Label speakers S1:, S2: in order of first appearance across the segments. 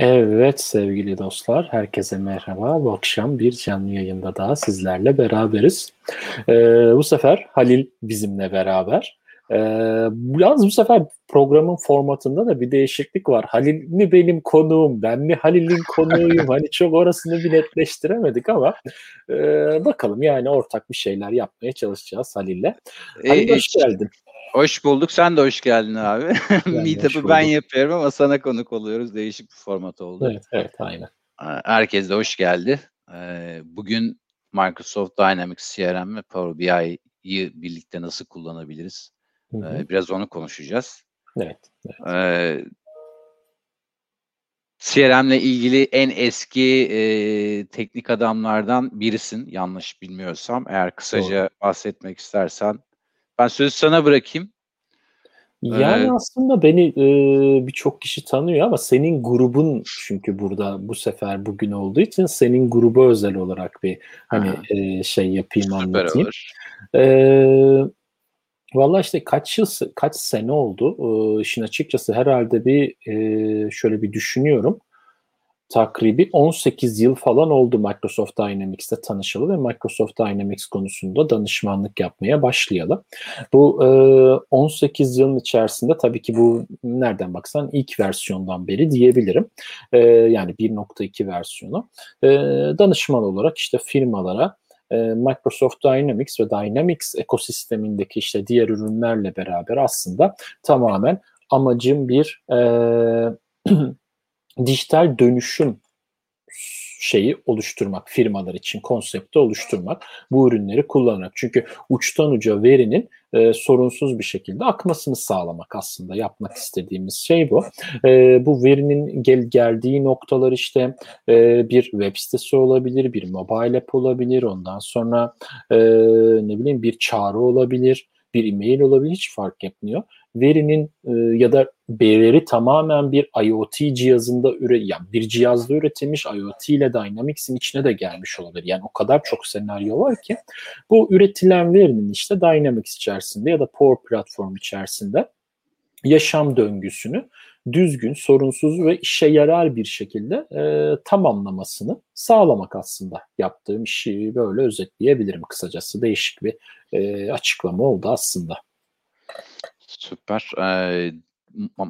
S1: Evet sevgili dostlar, herkese merhaba. Bu akşam bir canlı yayında daha sizlerle beraberiz. Ee, bu sefer Halil bizimle beraber. Ee, yalnız bu sefer programın formatında da bir değişiklik var. Halil mi benim konuğum, ben mi Halil'in konuğuyum? hani çok orasını bir netleştiremedik ama e, bakalım yani ortak bir şeyler yapmaya çalışacağız Halil'le. Halil
S2: e,
S1: hoş geldin.
S2: Hoş bulduk. Sen de hoş geldin abi. Meetup'ı ben yapıyorum ama sana konuk oluyoruz. Değişik bir format oldu.
S1: Evet, evet aynen.
S2: Herkes de hoş geldi. Ee, bugün Microsoft Dynamics CRM ve Power BI'yi birlikte nasıl kullanabiliriz? Hı hı. Biraz onu konuşacağız.
S1: Evet. evet.
S2: Ee, CRM ile ilgili en eski e, teknik adamlardan birisin yanlış bilmiyorsam. Eğer kısaca Doğru. bahsetmek istersen ben sözü sana bırakayım.
S1: Yani ee, aslında beni e, birçok kişi tanıyor ama senin grubun çünkü burada bu sefer bugün olduğu için senin grubu özel olarak bir hani e, şey yapayım anlatayım. E, Valla işte kaç yıl kaç sene oldu? E, işin açıkçası herhalde bir e, şöyle bir düşünüyorum takribi 18 yıl falan oldu Microsoft Dynamics'te tanışalı ve Microsoft Dynamics konusunda danışmanlık yapmaya başlayalı. Bu e, 18 yılın içerisinde tabii ki bu nereden baksan ilk versiyondan beri diyebilirim. E, yani 1.2 versiyonu. E, danışman olarak işte firmalara e, Microsoft Dynamics ve Dynamics ekosistemindeki işte diğer ürünlerle beraber aslında tamamen amacım bir e, dijital dönüşüm şeyi oluşturmak, firmalar için konsepti oluşturmak, bu ürünleri kullanarak. Çünkü uçtan uca verinin e, sorunsuz bir şekilde akmasını sağlamak aslında yapmak istediğimiz şey bu. E, bu verinin gel geldiği noktalar işte e, bir web sitesi olabilir, bir mobile app olabilir, ondan sonra e, ne bileyim bir çağrı olabilir, bir e-mail olabilir hiç fark etmiyor verinin e, ya da veri tamamen bir IoT cihazında üre yani bir cihazda üretilmiş IoT ile Dynamics'in içine de gelmiş olabilir. Yani o kadar çok senaryo var ki bu üretilen verinin işte Dynamics içerisinde ya da Power Platform içerisinde yaşam döngüsünü düzgün, sorunsuz ve işe yarar bir şekilde e, tamamlamasını sağlamak aslında yaptığım işi böyle özetleyebilirim kısacası. Değişik bir e, açıklama oldu aslında.
S2: Süper. Eee,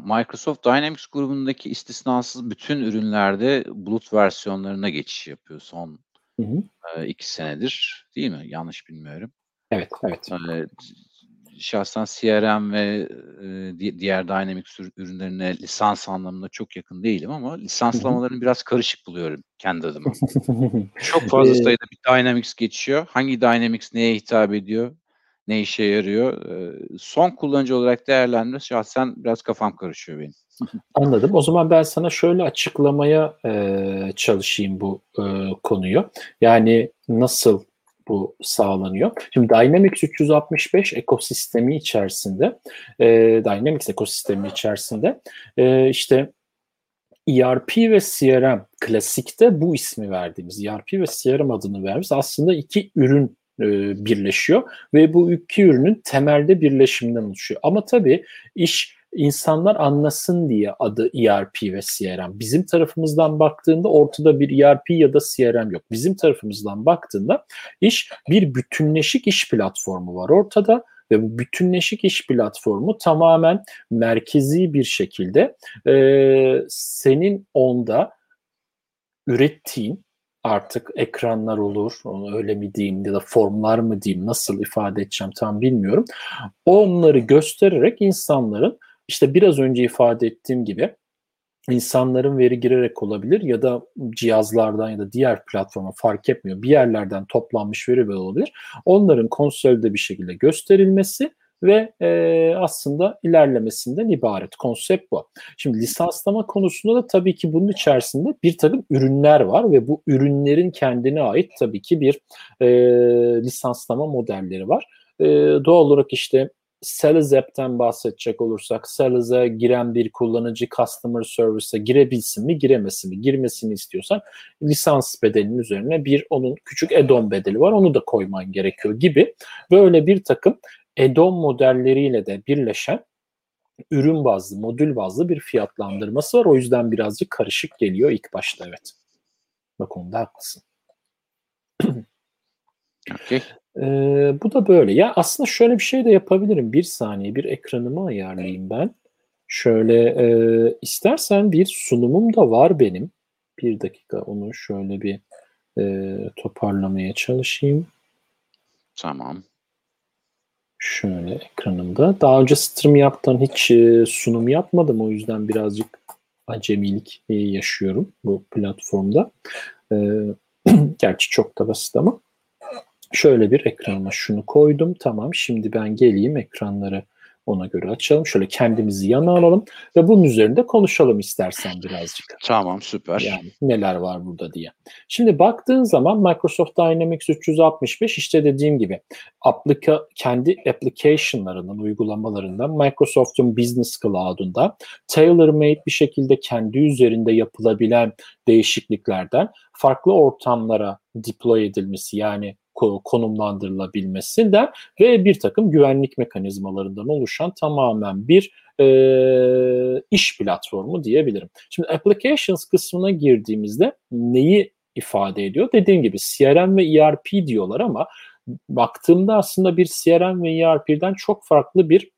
S2: Microsoft Dynamics grubundaki istisnasız bütün ürünlerde bulut versiyonlarına geçiş yapıyor son, Hı hı. eee, 2 senedir, değil mi? Yanlış bilmiyorum.
S1: Evet, evet.
S2: Eee, şahsen CRM ve, eee, diğer Dynamics ürünlerine lisans anlamında çok yakın değilim ama lisanslamalarını biraz karışık buluyorum kendi adıma. Çok fazla sayıda bir Dynamics geçiyor. Hangi Dynamics neye hitap ediyor? Ne işe yarıyor? son kullanıcı olarak değerlendirme şahsen biraz kafam karışıyor benim.
S1: Anladım. O zaman ben sana şöyle açıklamaya çalışayım bu konuyu. Yani nasıl bu sağlanıyor? Şimdi Dynamics 365 ekosistemi içerisinde, e, Dynamics ekosistemi içerisinde işte ERP ve CRM klasikte bu ismi verdiğimiz ERP ve CRM adını verdiğimiz aslında iki ürün e, birleşiyor ve bu iki ürünün temelde birleşiminden oluşuyor. Ama tabii iş insanlar anlasın diye adı ERP ve CRM. Bizim tarafımızdan baktığında ortada bir ERP ya da CRM yok. Bizim tarafımızdan baktığında iş bir bütünleşik iş platformu var ortada ve bu bütünleşik iş platformu tamamen merkezi bir şekilde e, senin onda ürettiğin artık ekranlar olur, öyle mi diyeyim ya da formlar mı diyeyim, nasıl ifade edeceğim tam bilmiyorum. Onları göstererek insanların işte biraz önce ifade ettiğim gibi insanların veri girerek olabilir ya da cihazlardan ya da diğer platforma fark etmiyor. Bir yerlerden toplanmış veri olabilir. Onların konsolde bir şekilde gösterilmesi ve e, aslında ilerlemesinden ibaret. Konsept bu. Şimdi lisanslama konusunda da tabii ki bunun içerisinde bir takım ürünler var ve bu ürünlerin kendine ait tabii ki bir e, lisanslama modelleri var. E, doğal olarak işte Sales App'ten bahsedecek olursak Sales'e giren bir kullanıcı Customer Service'e girebilsin mi giremesin mi girmesini istiyorsan lisans bedelinin üzerine bir onun küçük add-on bedeli var onu da koyman gerekiyor gibi böyle bir takım Edom modelleriyle de birleşen ürün bazlı, modül bazlı bir fiyatlandırması var. O yüzden birazcık karışık geliyor ilk başta evet. Bu konuda haklısın.
S2: okay.
S1: Ee, bu da böyle. Ya aslında şöyle bir şey de yapabilirim. Bir saniye bir ekranımı ayarlayayım ben. Şöyle e, istersen bir sunumum da var benim. Bir dakika onu şöyle bir e, toparlamaya çalışayım.
S2: Tamam.
S1: Şöyle ekranımda. Daha önce stream yaptan hiç e, sunum yapmadım. O yüzden birazcık acemilik e, yaşıyorum bu platformda. E, gerçi çok da basit ama. Şöyle bir ekranıma şunu koydum. Tamam şimdi ben geleyim ekranları ona göre açalım. Şöyle kendimizi yana alalım ve bunun üzerinde konuşalım istersen birazcık.
S2: Tamam süper.
S1: Yani neler var burada diye. Şimdi baktığın zaman Microsoft Dynamics 365 işte dediğim gibi aplika, kendi application'larının, uygulamalarından Microsoft'un Business Cloud'unda tailor-made bir şekilde kendi üzerinde yapılabilen değişikliklerden farklı ortamlara deploy edilmesi yani konumlandırılabilmesi de ve bir takım güvenlik mekanizmalarından oluşan tamamen bir e, iş platformu diyebilirim. Şimdi applications kısmına girdiğimizde neyi ifade ediyor? Dediğim gibi CRM ve ERP diyorlar ama baktığımda aslında bir CRM ve ERP'den çok farklı bir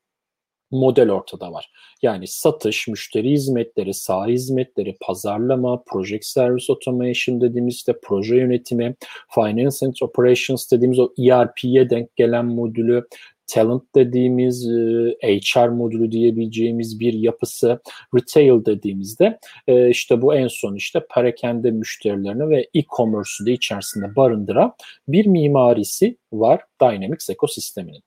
S1: model ortada var. Yani satış, müşteri hizmetleri, saha hizmetleri, pazarlama, project service automation dediğimiz işte proje yönetimi, finance and operations dediğimiz o ERP'ye denk gelen modülü, talent dediğimiz HR modülü diyebileceğimiz bir yapısı, retail dediğimizde işte bu en son işte perakende müşterilerini ve e-commerce'ü de içerisinde barındıran bir mimarisi var Dynamics ekosisteminin.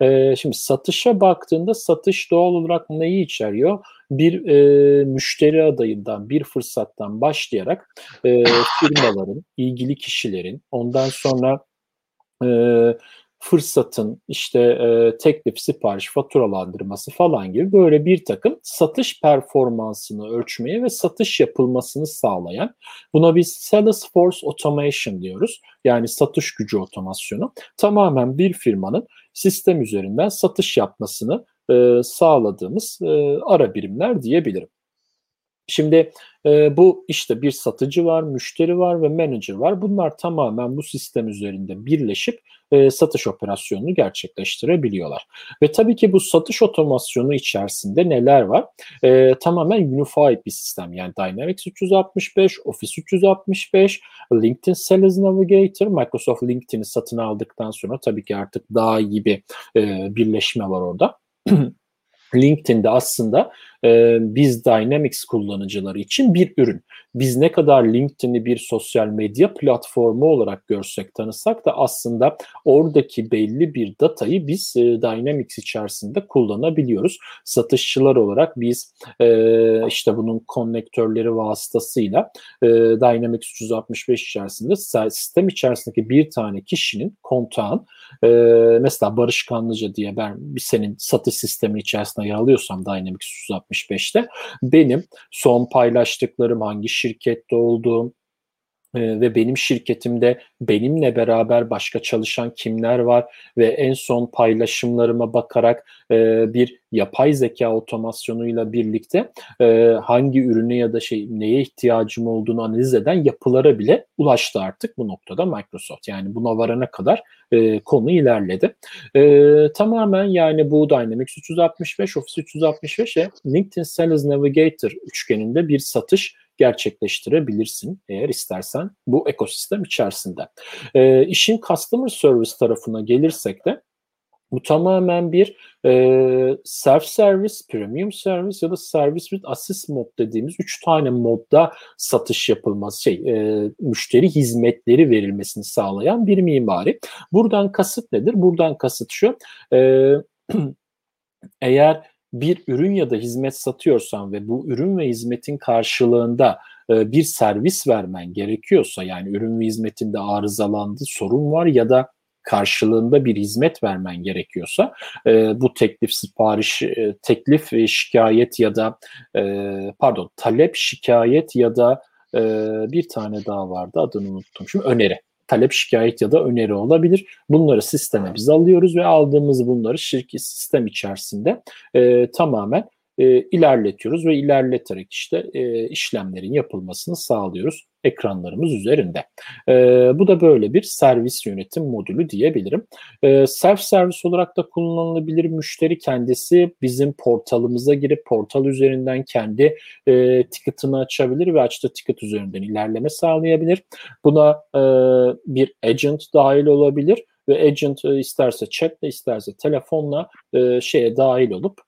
S1: E, şimdi satışa baktığında satış doğal olarak neyi içeriyor? Bir e, müşteri adayından, bir fırsattan başlayarak e, firmaların, ilgili kişilerin, ondan sonra e, fırsatın işte e, teklif, sipariş, faturalandırması falan gibi böyle bir takım satış performansını ölçmeye ve satış yapılmasını sağlayan buna biz Salesforce Automation diyoruz. Yani satış gücü otomasyonu. Tamamen bir firmanın sistem üzerinden satış yapmasını e, sağladığımız e, ara birimler diyebilirim. Şimdi e, bu işte bir satıcı var, müşteri var ve manager var. Bunlar tamamen bu sistem üzerinde birleşip e, satış operasyonunu gerçekleştirebiliyorlar. Ve tabii ki bu satış otomasyonu içerisinde neler var? E, tamamen unified bir sistem. Yani Dynamics 365, Office 365, LinkedIn Sales Navigator, Microsoft LinkedIn'i satın aldıktan sonra tabii ki artık daha iyi bir e, birleşme var orada. LinkedIn'de aslında e, biz Dynamics kullanıcıları için bir ürün. Biz ne kadar LinkedIn'i bir sosyal medya platformu olarak görsek tanısak da aslında oradaki belli bir datayı biz e, Dynamics içerisinde kullanabiliyoruz. Satışçılar olarak biz e, işte bunun konnektörleri vasıtasıyla e, Dynamics 365 içerisinde sistem içerisindeki bir tane kişinin kontağın e, mesela Barış Kanlıca diye ben senin satış sistemi içerisinde yer alıyorsam Dynamics 365'te benim son paylaştıklarım hangi şirkette olduğum, ee, ve benim şirketimde benimle beraber başka çalışan kimler var ve en son paylaşımlarıma bakarak e, bir yapay zeka otomasyonuyla birlikte e, hangi ürüne ya da şey neye ihtiyacım olduğunu analiz eden yapılara bile ulaştı artık bu noktada Microsoft. Yani buna varana kadar e, konu ilerledi. E, tamamen yani bu Dynamics 365, Office 365'e LinkedIn Sales Navigator üçgeninde bir satış gerçekleştirebilirsin eğer istersen bu ekosistem içerisinde. E, işin customer service tarafına gelirsek de bu tamamen bir e, self service, premium service ya da service with assist mod dediğimiz üç tane modda satış yapılması, şey e, müşteri hizmetleri verilmesini sağlayan bir mimari. Buradan kasıt nedir? Buradan kasıt şu. E, eğer bir ürün ya da hizmet satıyorsan ve bu ürün ve hizmetin karşılığında e, bir servis vermen gerekiyorsa yani ürün ve hizmetinde arızalandı, sorun var ya da karşılığında bir hizmet vermen gerekiyorsa e, bu teklif sipariş e, teklif e, şikayet ya da pardon talep şikayet ya da bir tane daha vardı adını unuttum. Şimdi öneri talep, şikayet ya da öneri olabilir. Bunları sisteme biz alıyoruz ve aldığımız bunları şirket sistem içerisinde e, tamamen e, ilerletiyoruz ve ilerleterek işte e, işlemlerin yapılmasını sağlıyoruz ekranlarımız üzerinde. E, bu da böyle bir servis yönetim modülü diyebilirim. E, self servis olarak da kullanılabilir. Müşteri kendisi bizim portalımıza girip portal üzerinden kendi e, ticket'ını açabilir ve açtığı ticket üzerinden ilerleme sağlayabilir. Buna e, bir agent dahil olabilir ve agent e, isterse chatle isterse telefonla e, şeye dahil olup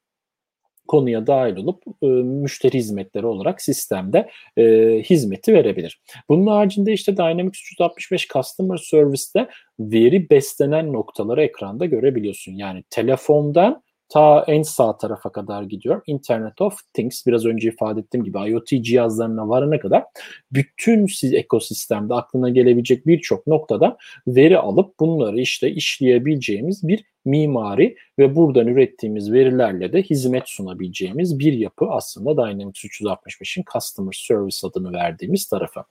S1: konuya dahil olup e, müşteri hizmetleri olarak sistemde e, hizmeti verebilir. Bunun haricinde işte Dynamics 365 Customer Service'te veri beslenen noktaları ekranda görebiliyorsun. Yani telefondan ta en sağ tarafa kadar gidiyor. Internet of Things biraz önce ifade ettiğim gibi IoT cihazlarına varana kadar bütün ekosistemde aklına gelebilecek birçok noktada veri alıp bunları işte işleyebileceğimiz bir mimari ve buradan ürettiğimiz verilerle de hizmet sunabileceğimiz bir yapı aslında Dynamics 365'in Customer Service adını verdiğimiz tarafı.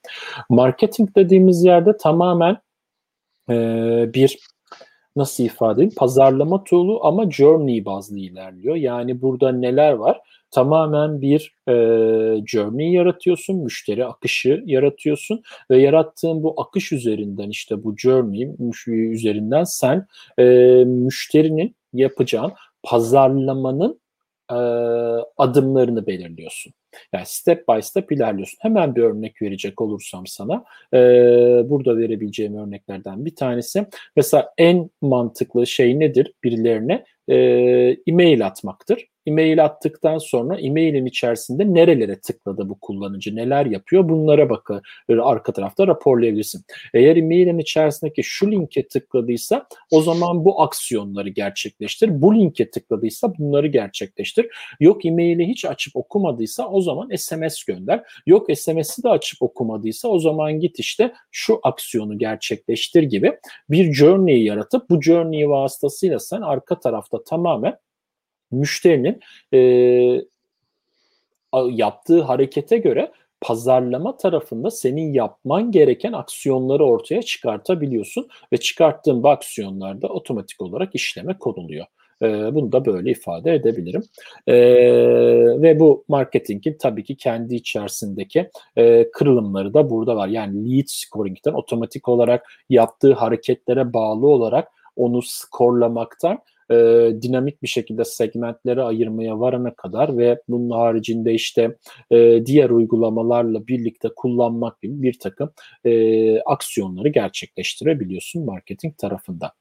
S1: Marketing dediğimiz yerde tamamen e, bir nasıl ifade edeyim pazarlama tool'u ama journey bazlı ilerliyor. Yani burada neler var? Tamamen bir e, journey yaratıyorsun, müşteri akışı yaratıyorsun ve yarattığın bu akış üzerinden işte bu journey üzerinden sen e, müşterinin yapacağın pazarlamanın e, adımlarını belirliyorsun. Yani step by step ilerliyorsun. Hemen bir örnek verecek olursam sana e, burada verebileceğim örneklerden bir tanesi mesela en mantıklı şey nedir birilerine e-mail atmaktır e-mail attıktan sonra e-mailin içerisinde nerelere tıkladı bu kullanıcı, neler yapıyor bunlara bakın arka tarafta raporlayabilirsin. Eğer e-mailin içerisindeki şu linke tıkladıysa o zaman bu aksiyonları gerçekleştir. Bu linke tıkladıysa bunları gerçekleştir. Yok e-maili hiç açıp okumadıysa o zaman SMS gönder. Yok SMS'i de açıp okumadıysa o zaman git işte şu aksiyonu gerçekleştir gibi bir journey yaratıp bu journey vasıtasıyla sen arka tarafta tamamen müşterinin e, yaptığı harekete göre pazarlama tarafında senin yapman gereken aksiyonları ortaya çıkartabiliyorsun ve çıkarttığın bu aksiyonlarda otomatik olarak işleme konuluyor. E, bunu da böyle ifade edebilirim. E, ve bu marketingin tabii ki kendi içerisindeki e, kırılımları da burada var. Yani lead scoring'den otomatik olarak yaptığı hareketlere bağlı olarak onu skorlamaktan e, dinamik bir şekilde segmentlere ayırmaya varana kadar ve bunun haricinde işte e, diğer uygulamalarla birlikte kullanmak gibi bir takım e, aksiyonları gerçekleştirebiliyorsun marketing tarafında.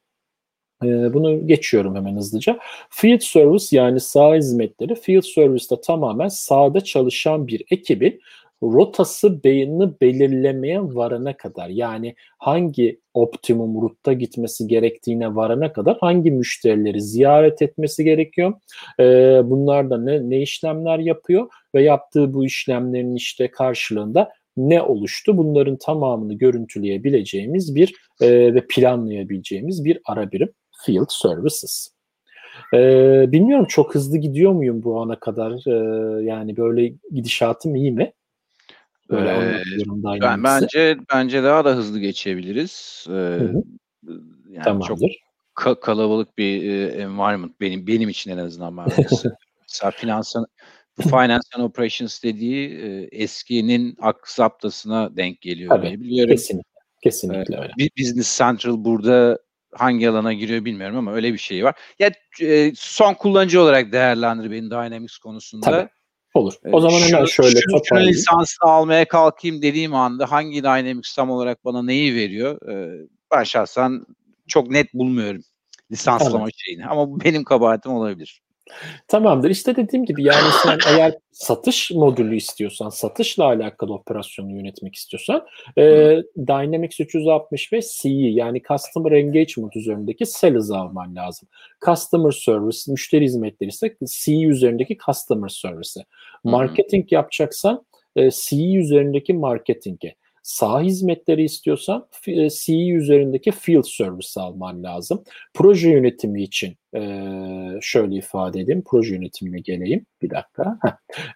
S1: Bunu geçiyorum hemen hızlıca. Field Service yani sağ hizmetleri Field Service'da tamamen sahada çalışan bir ekibin rotası beynini belirlemeye varana kadar yani hangi optimum rutta gitmesi gerektiğine varana kadar hangi müşterileri ziyaret etmesi gerekiyor. E, bunlar da ne, ne işlemler yapıyor ve yaptığı bu işlemlerin işte karşılığında ne oluştu? Bunların tamamını görüntüleyebileceğimiz bir e, ve planlayabileceğimiz bir ara birim Field Services. Ee, bilmiyorum çok hızlı gidiyor muyum bu ana kadar? Ee, yani böyle gidişatım iyi mi?
S2: Böyle ee, ben, bence bence daha da hızlı geçebiliriz. Ee, yani Tamamdır. çok ka- kalabalık bir e, environment benim benim için en azından ben mesela finansal Finance and Operations dediği e, eskinin aksaptasına denk geliyor
S1: Tabii, biliyorum. Kesinlikle. Kesinlikle
S2: öyle. Business Central burada hangi alana giriyor bilmiyorum ama öyle bir şey var. Ya e, son kullanıcı olarak değerlendir beni Dynamics konusunda.
S1: Tabii. Olur. O zaman hemen şöyle
S2: şunu, şunu lisansını almaya kalkayım dediğim anda hangi Dynamics tam olarak bana neyi veriyor? Ee, ben şahsen çok net bulmuyorum lisanslama evet. şeyini. Ama bu benim kabahatim olabilir.
S1: Tamamdır. İşte dediğim gibi yani sen eğer satış modülü istiyorsan, satışla alakalı operasyonu yönetmek istiyorsan e, Dynamics 365 CE yani Customer Engagement üzerindeki Sales alman lazım. Customer Service, müşteri hizmetleri ise CE üzerindeki Customer Service'e. Marketing yapacaksan e, CE üzerindeki marketinge sağ hizmetleri istiyorsan CE üzerindeki field service alman lazım. Proje yönetimi için şöyle ifade edeyim. Proje yönetimine geleyim. Bir dakika.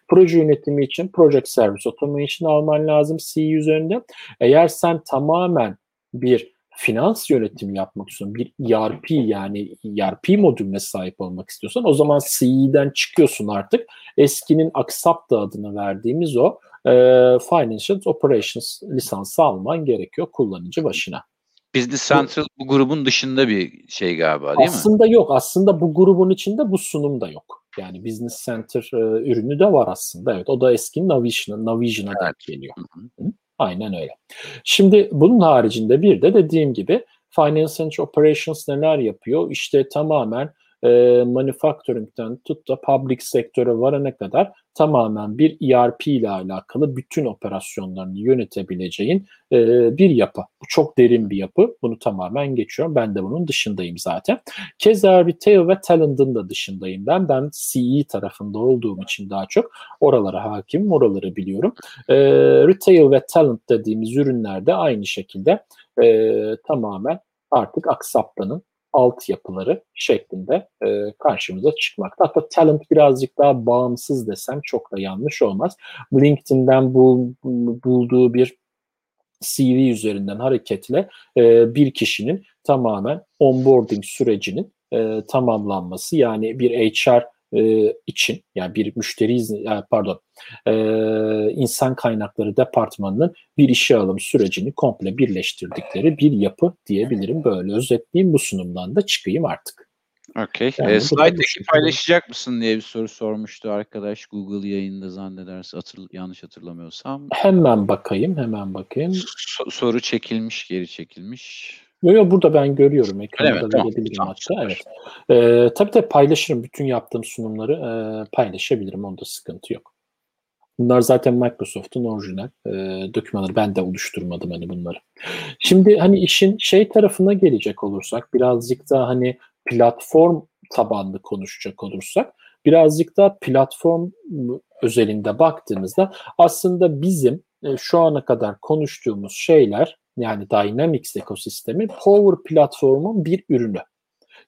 S1: Proje yönetimi için Project Service Automation alman lazım CE üzerinde. Eğer sen tamamen bir finans yönetimi yapmak istiyorsan, bir ERP yani ERP modülüne sahip olmak istiyorsan o zaman CE'den çıkıyorsun artık. Eskinin Aksapta adını verdiğimiz o e, Financial Operations lisansı alman gerekiyor kullanıcı başına.
S2: Business Central bu grubun dışında bir şey galiba değil
S1: aslında mi? Aslında yok. Aslında bu grubun içinde bu sunum da yok. Yani Business Center e, ürünü de var aslında. Evet o da eski Navision'a Navision'a evet. denk geliyor. Hı hı. Aynen öyle. Şimdi bunun haricinde bir de dediğim gibi Finance and Operations neler yapıyor? İşte tamamen e, manufacturing'den tut da public sektöre varana kadar tamamen bir ERP ile alakalı bütün operasyonlarını yönetebileceğin e, bir yapı. Bu çok derin bir yapı. Bunu tamamen geçiyorum. Ben de bunun dışındayım zaten. Keza retail ve talent'ın da dışındayım ben. Ben CE tarafında olduğum için daha çok oralara hakim, oraları biliyorum. E, retail ve talent dediğimiz ürünlerde aynı şekilde e, tamamen artık Aksapta'nın altyapıları şeklinde e, karşımıza çıkmakta. Hatta talent birazcık daha bağımsız desem çok da yanlış olmaz. LinkedIn'den bul, bulduğu bir CV üzerinden hareketle e, bir kişinin tamamen onboarding sürecinin e, tamamlanması yani bir HR e, için yani bir müşteri pardon e, insan kaynakları departmanının bir işe alım sürecini komple birleştirdikleri bir yapı diyebilirim. Böyle özetleyeyim bu sunumdan da çıkayım artık.
S2: Okey. Yani e, slide'daki paylaşacak mısın diye bir soru sormuştu arkadaş Google yayında zannederse hatır, yanlış hatırlamıyorsam.
S1: Hemen bakayım, hemen bakayım.
S2: So- soru çekilmiş, geri çekilmiş.
S1: Yok yok burada ben görüyorum. Ekranda evet, verebilirim tamam. hatta. Evet. Ee, tabii tabii paylaşırım. Bütün yaptığım sunumları e, paylaşabilirim. Onda sıkıntı yok. Bunlar zaten Microsoft'un orijinal e, dokümanları. Ben de oluşturmadım hani bunları. Şimdi hani işin şey tarafına gelecek olursak birazcık daha hani platform tabanlı konuşacak olursak birazcık daha platform özelinde baktığımızda aslında bizim e, şu ana kadar konuştuğumuz şeyler yani Dynamics ekosistemi Power platformun bir ürünü.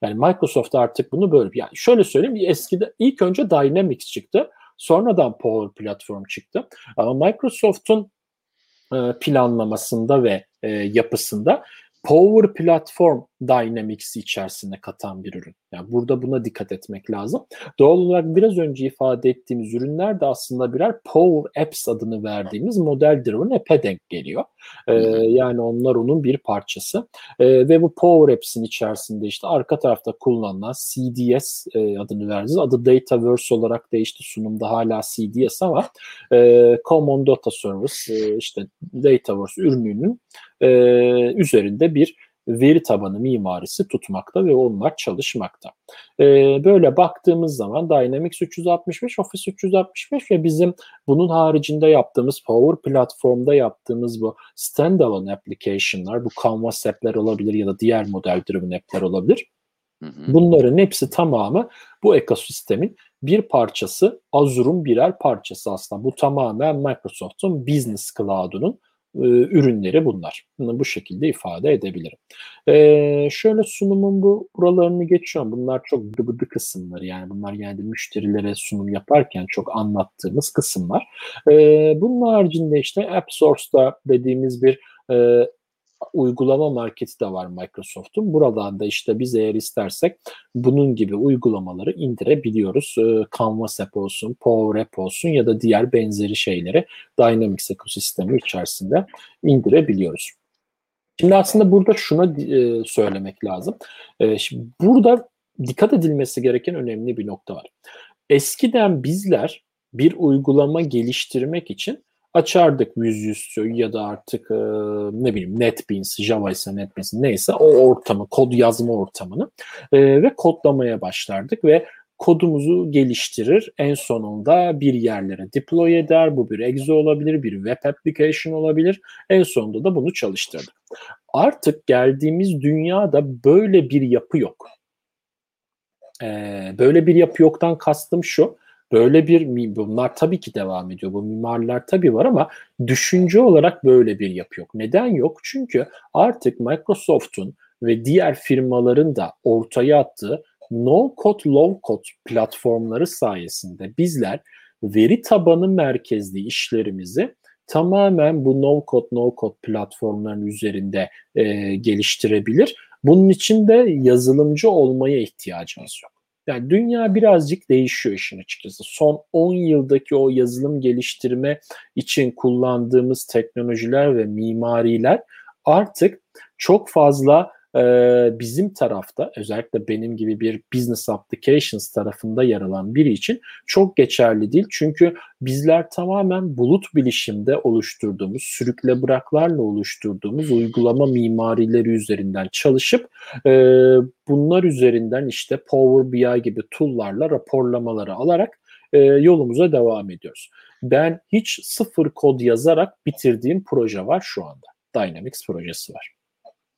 S1: Yani Microsoft artık bunu böyle yani şöyle söyleyeyim eskide ilk önce Dynamics çıktı. Sonradan Power platform çıktı. Ama Microsoft'un e, planlamasında ve e, yapısında Power Platform Dynamics içerisine katan bir ürün. Yani burada buna dikkat etmek lazım. Doğal olarak biraz önce ifade ettiğimiz ürünler de aslında birer Power Apps adını verdiğimiz model driven app'e denk geliyor. Ee, yani onlar onun bir parçası. Ee, ve bu Power Apps'in içerisinde işte arka tarafta kullanılan CDS e, adını verdiğimiz adı Dataverse olarak değişti sunumda hala CDS ama e, Common Data Service e, işte Dataverse ürününün e, üzerinde bir veri tabanı mimarisi tutmakta ve onlar çalışmakta. E, böyle baktığımız zaman Dynamics 365, Office 365 ve bizim bunun haricinde yaptığımız Power Platform'da yaptığımız bu standalone application'lar, bu Canvas app'ler olabilir ya da diğer model driven app'ler olabilir. Bunların hepsi tamamı bu ekosistemin bir parçası, Azure'un birer parçası aslında. Bu tamamen Microsoft'un Business Cloud'unun ürünleri bunlar. Bunu bu şekilde ifade edebilirim. E, şöyle sunumun bu buralarını geçiyorum. Bunlar çok dıbıdı kısımları. Yani bunlar yani müşterilere sunum yaparken çok anlattığımız kısımlar. E, bunun haricinde işte App Source'da dediğimiz bir e, uygulama marketi de var Microsoft'un. Buradan da işte biz eğer istersek bunun gibi uygulamaları indirebiliyoruz. Ee, Canvas App olsun, Power App olsun ya da diğer benzeri şeyleri Dynamics ekosistemi içerisinde indirebiliyoruz. Şimdi aslında burada şuna e, söylemek lazım. E, şimdi burada dikkat edilmesi gereken önemli bir nokta var. Eskiden bizler bir uygulama geliştirmek için açardık yüzüstü ya da artık e, ne bileyim NetBeans, Java ise NetBeans neyse o ortamı, kod yazma ortamını e, ve kodlamaya başlardık ve kodumuzu geliştirir. En sonunda bir yerlere deploy eder. Bu bir exe olabilir, bir web application olabilir. En sonunda da bunu çalıştırdık. Artık geldiğimiz dünyada böyle bir yapı yok. Ee, böyle bir yapı yoktan kastım şu Böyle bir bunlar tabii ki devam ediyor. Bu mimarlar tabii var ama düşünce olarak böyle bir yapı yok. Neden yok? Çünkü artık Microsoft'un ve diğer firmaların da ortaya attığı no code low code platformları sayesinde bizler veri tabanı merkezli işlerimizi tamamen bu no code no code platformların üzerinde e, geliştirebilir. Bunun için de yazılımcı olmaya ihtiyacımız yok. Yani dünya birazcık değişiyor işin açıkçası. Son 10 yıldaki o yazılım geliştirme için kullandığımız teknolojiler ve mimariler artık çok fazla e, bizim tarafta özellikle benim gibi bir business applications tarafında yer alan biri için çok geçerli değil. Çünkü bizler tamamen bulut bilişimde oluşturduğumuz, sürükle bıraklarla oluşturduğumuz uygulama mimarileri üzerinden çalışıp e, bunlar üzerinden işte Power BI gibi tool'larla raporlamaları alarak e, yolumuza devam ediyoruz. Ben hiç sıfır kod yazarak bitirdiğim proje var şu anda. Dynamics projesi var.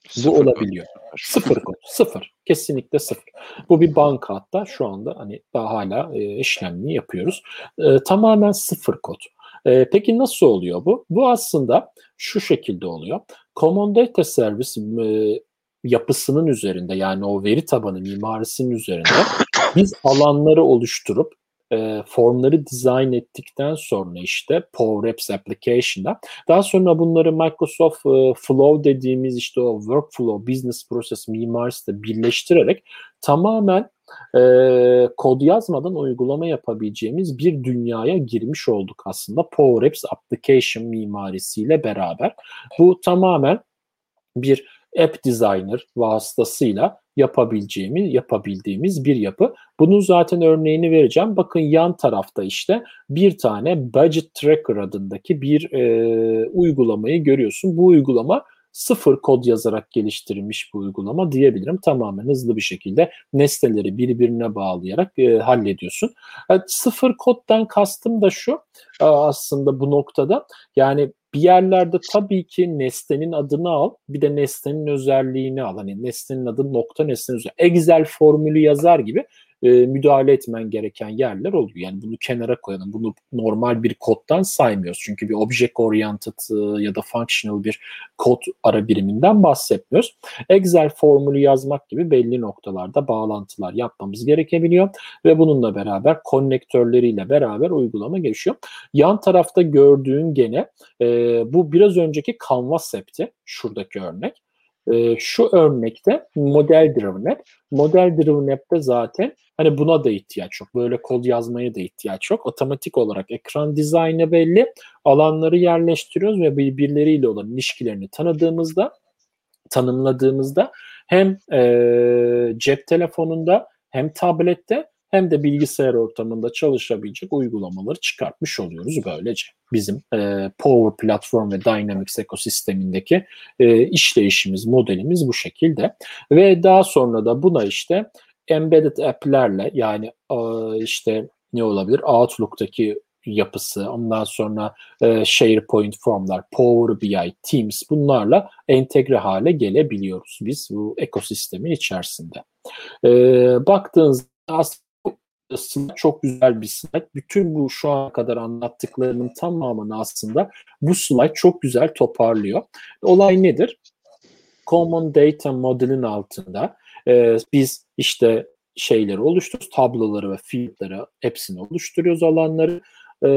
S1: Sıfır bu olabiliyor. Sıfır kod. Sıfır. Kesinlikle sıfır. Bu bir banka hatta şu anda hani daha hala e, işlemini yapıyoruz. E, tamamen sıfır kod. E, peki nasıl oluyor bu? Bu aslında şu şekilde oluyor. Common Data Service e, yapısının üzerinde yani o veri tabanı mimarisinin üzerinde biz alanları oluşturup e, formları dizayn ettikten sonra işte Power Apps Application'da daha sonra bunları Microsoft e, Flow dediğimiz işte o workflow, business process mimarisi birleştirerek tamamen e, kod yazmadan uygulama yapabileceğimiz bir dünyaya girmiş olduk aslında Power Apps Application mimarisiyle beraber. Bu tamamen bir app designer vasıtasıyla yapabileceğimiz, yapabildiğimiz bir yapı. Bunun zaten örneğini vereceğim. Bakın yan tarafta işte bir tane Budget Tracker adındaki bir e, uygulamayı görüyorsun. Bu uygulama sıfır kod yazarak geliştirilmiş bu uygulama diyebilirim. Tamamen hızlı bir şekilde nesneleri birbirine bağlayarak e, hallediyorsun. Yani sıfır koddan kastım da şu aslında bu noktada yani bir yerlerde tabii ki nesnenin adını al, bir de nesnenin özelliğini al. Hani nesnenin adı nokta nesnenin özelliği. Excel formülü yazar gibi e, müdahale etmen gereken yerler oluyor. Yani bunu kenara koyalım. Bunu normal bir koddan saymıyoruz. Çünkü bir object oriented e, ya da functional bir kod ara biriminden bahsetmiyoruz. Excel formülü yazmak gibi belli noktalarda bağlantılar yapmamız gerekebiliyor ve bununla beraber konnektörleriyle beraber uygulama gelişiyor. Yan tarafta gördüğün gene e, bu biraz önceki Canvas app'ti. Şuradaki örnek. E, şu örnekte model driven app. Model driven app'te zaten hani buna da ihtiyaç yok. Böyle kod yazmaya da ihtiyaç yok. Otomatik olarak ekran dizaynı belli. Alanları yerleştiriyoruz ve birbirleriyle olan ilişkilerini tanıdığımızda tanımladığımızda hem e, cep telefonunda hem tablette hem de bilgisayar ortamında çalışabilecek uygulamaları çıkartmış oluyoruz böylece. Bizim e, Power Platform ve Dynamics ekosistemindeki e, işleyişimiz, modelimiz bu şekilde. Ve daha sonra da buna işte embedded app'lerle yani e, işte ne olabilir? Outlook'taki yapısı, ondan sonra e, SharePoint formlar, Power BI, Teams bunlarla entegre hale gelebiliyoruz biz bu ekosistemin içerisinde. E, baktığınızda aslında slide çok güzel bir slide. Bütün bu şu ana kadar anlattıklarımın tamamını aslında bu slide çok güzel toparlıyor. Olay nedir? Common Data Model'in altında e, biz işte şeyleri oluşturuyoruz, tabloları ve fieldleri hepsini oluşturuyoruz alanları. E,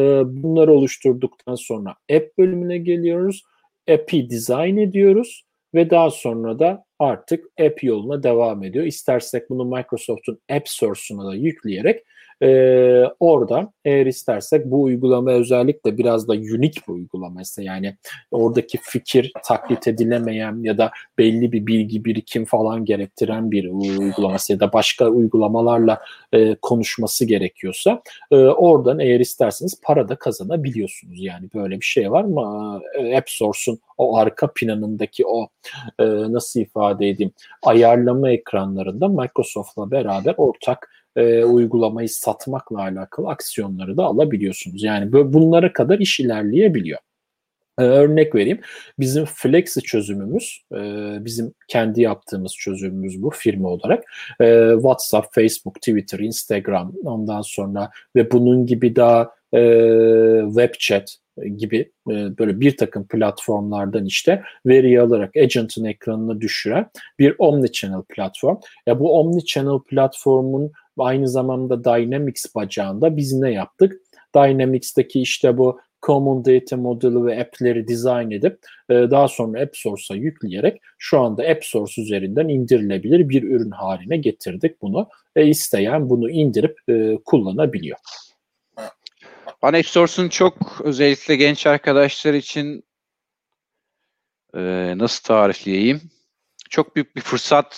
S1: bunları oluşturduktan sonra app bölümüne geliyoruz. App'i design ediyoruz ve daha sonra da artık app yoluna devam ediyor. İstersek bunu Microsoft'un App Source'una da yükleyerek e, oradan eğer istersek bu uygulama özellikle biraz da unik bir uygulama ise yani oradaki fikir taklit edilemeyen ya da belli bir bilgi birikim falan gerektiren bir uygulaması ya da başka uygulamalarla e, konuşması gerekiyorsa e, oradan eğer isterseniz para da kazanabiliyorsunuz. Yani böyle bir şey var mı? App Source'un o arka planındaki o e, nasıl ifade edeyim ayarlama ekranlarında Microsoft'la beraber ortak e, uygulamayı satmakla alakalı aksiyonları da alabiliyorsunuz. Yani bunlara kadar iş ilerleyebiliyor. Ee, örnek vereyim. Bizim Flexi çözümümüz, e, bizim kendi yaptığımız çözümümüz bu firma olarak. E, WhatsApp, Facebook, Twitter, Instagram ondan sonra ve bunun gibi daha e, web chat gibi e, böyle bir takım platformlardan işte veriyi alarak agent'ın ekranına düşüren bir omnichannel platform. Ya bu omnichannel platformun aynı zamanda Dynamics bacağında biz ne yaptık? Dynamics'teki işte bu Common Data Model'ı ve app'leri dizayn edip e, daha sonra App Source'a yükleyerek şu anda App Source üzerinden indirilebilir bir ürün haline getirdik bunu. Ve isteyen bunu indirip e, kullanabiliyor.
S2: Ben App Source'un çok özellikle genç arkadaşlar için e, nasıl tarifleyeyim? Çok büyük bir fırsat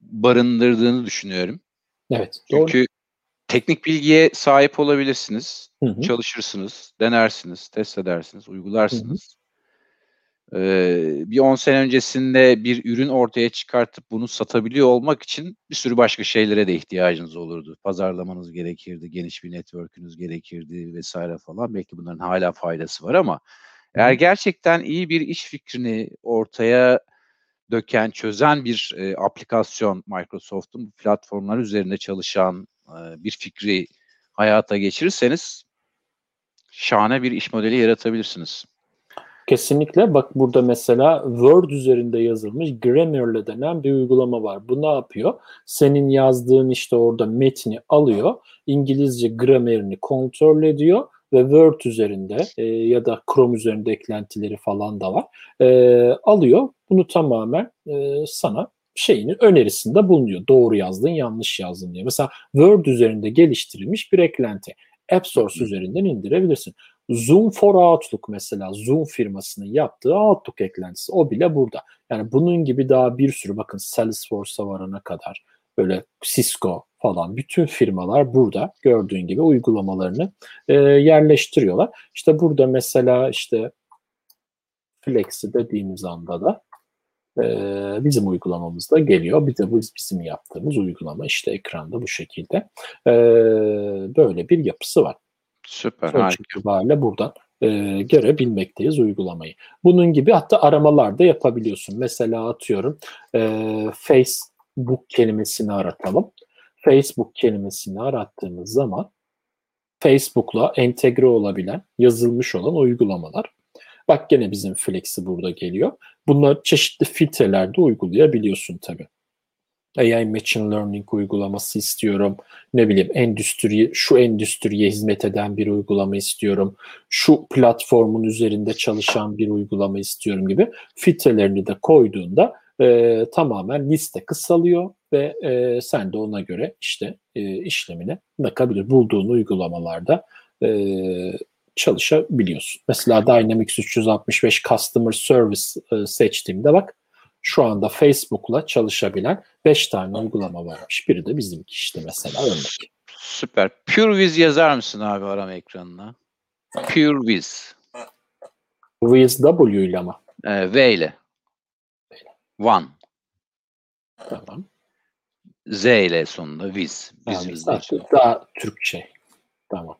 S2: barındırdığını düşünüyorum.
S1: Evet.
S2: Çünkü
S1: doğru.
S2: teknik bilgiye sahip olabilirsiniz.
S1: Hı hı.
S2: Çalışırsınız, denersiniz, test edersiniz, uygularsınız. Ee, bir 10 sene öncesinde bir ürün ortaya çıkartıp bunu satabiliyor olmak için bir sürü başka şeylere de ihtiyacınız olurdu. Pazarlamanız gerekirdi, geniş bir network'ünüz gerekirdi vesaire falan. Belki bunların hala faydası var ama eğer gerçekten iyi bir iş fikrini ortaya döken, çözen bir e, aplikasyon Microsoft'un bu platformlar üzerinde çalışan e, bir fikri hayata geçirirseniz şahane bir iş modeli yaratabilirsiniz.
S1: Kesinlikle. Bak burada mesela Word üzerinde yazılmış Grammarly denen bir uygulama var. Bu ne yapıyor? Senin yazdığın işte orada metni alıyor, İngilizce gramerini kontrol ediyor ve Word üzerinde e, ya da Chrome üzerinde eklentileri falan da var. E, alıyor. Bunu tamamen e, sana şeyini önerisinde bulunuyor. Doğru yazdın, yanlış yazdın diye. Mesela Word üzerinde geliştirilmiş bir eklenti. App Source üzerinden indirebilirsin. Zoom for Outlook mesela Zoom firmasının yaptığı Outlook eklentisi o bile burada. Yani bunun gibi daha bir sürü bakın Salesforce'a varana kadar böyle Cisco falan bütün firmalar burada gördüğün gibi uygulamalarını e, yerleştiriyorlar. İşte burada mesela işte Flex'i dediğimiz anda da bizim uygulamamızda geliyor. Bir de bu bizim yaptığımız uygulama işte ekranda bu şekilde e, böyle bir yapısı var.
S2: Süper.
S1: Sonuç itibariyle buradan e, görebilmekteyiz uygulamayı. Bunun gibi hatta aramalar da yapabiliyorsun. Mesela atıyorum e, Facebook kelimesini aratalım. Facebook kelimesini arattığımız zaman Facebook'la entegre olabilen, yazılmış olan uygulamalar. Bak gene bizim Flex'i burada geliyor. Bunlar çeşitli filtrelerde uygulayabiliyorsun tabii. AI Machine Learning uygulaması istiyorum. Ne bileyim endüstri, şu endüstriye hizmet eden bir uygulama istiyorum. Şu platformun üzerinde çalışan bir uygulama istiyorum gibi filtrelerini de koyduğunda e, tamamen liste kısalıyor ve e, sen de ona göre işte e, işlemine bakabilir. Bulduğun uygulamalarda e, çalışabiliyorsun. Mesela Dynamics 365 Customer Service e, seçtiğimde bak şu anda Facebook'la çalışabilen 5 tane uygulama varmış. Biri de bizimki işte mesela örnek.
S2: Süper. PureWiz yazar mısın abi arama ekranına? PureWiz.
S1: Wiz W ile ama.
S2: Ee, v ile. One.
S1: Tamam.
S2: Z ile sonunda Wiz.
S1: Bizim daha, daha Türkçe. Tamam.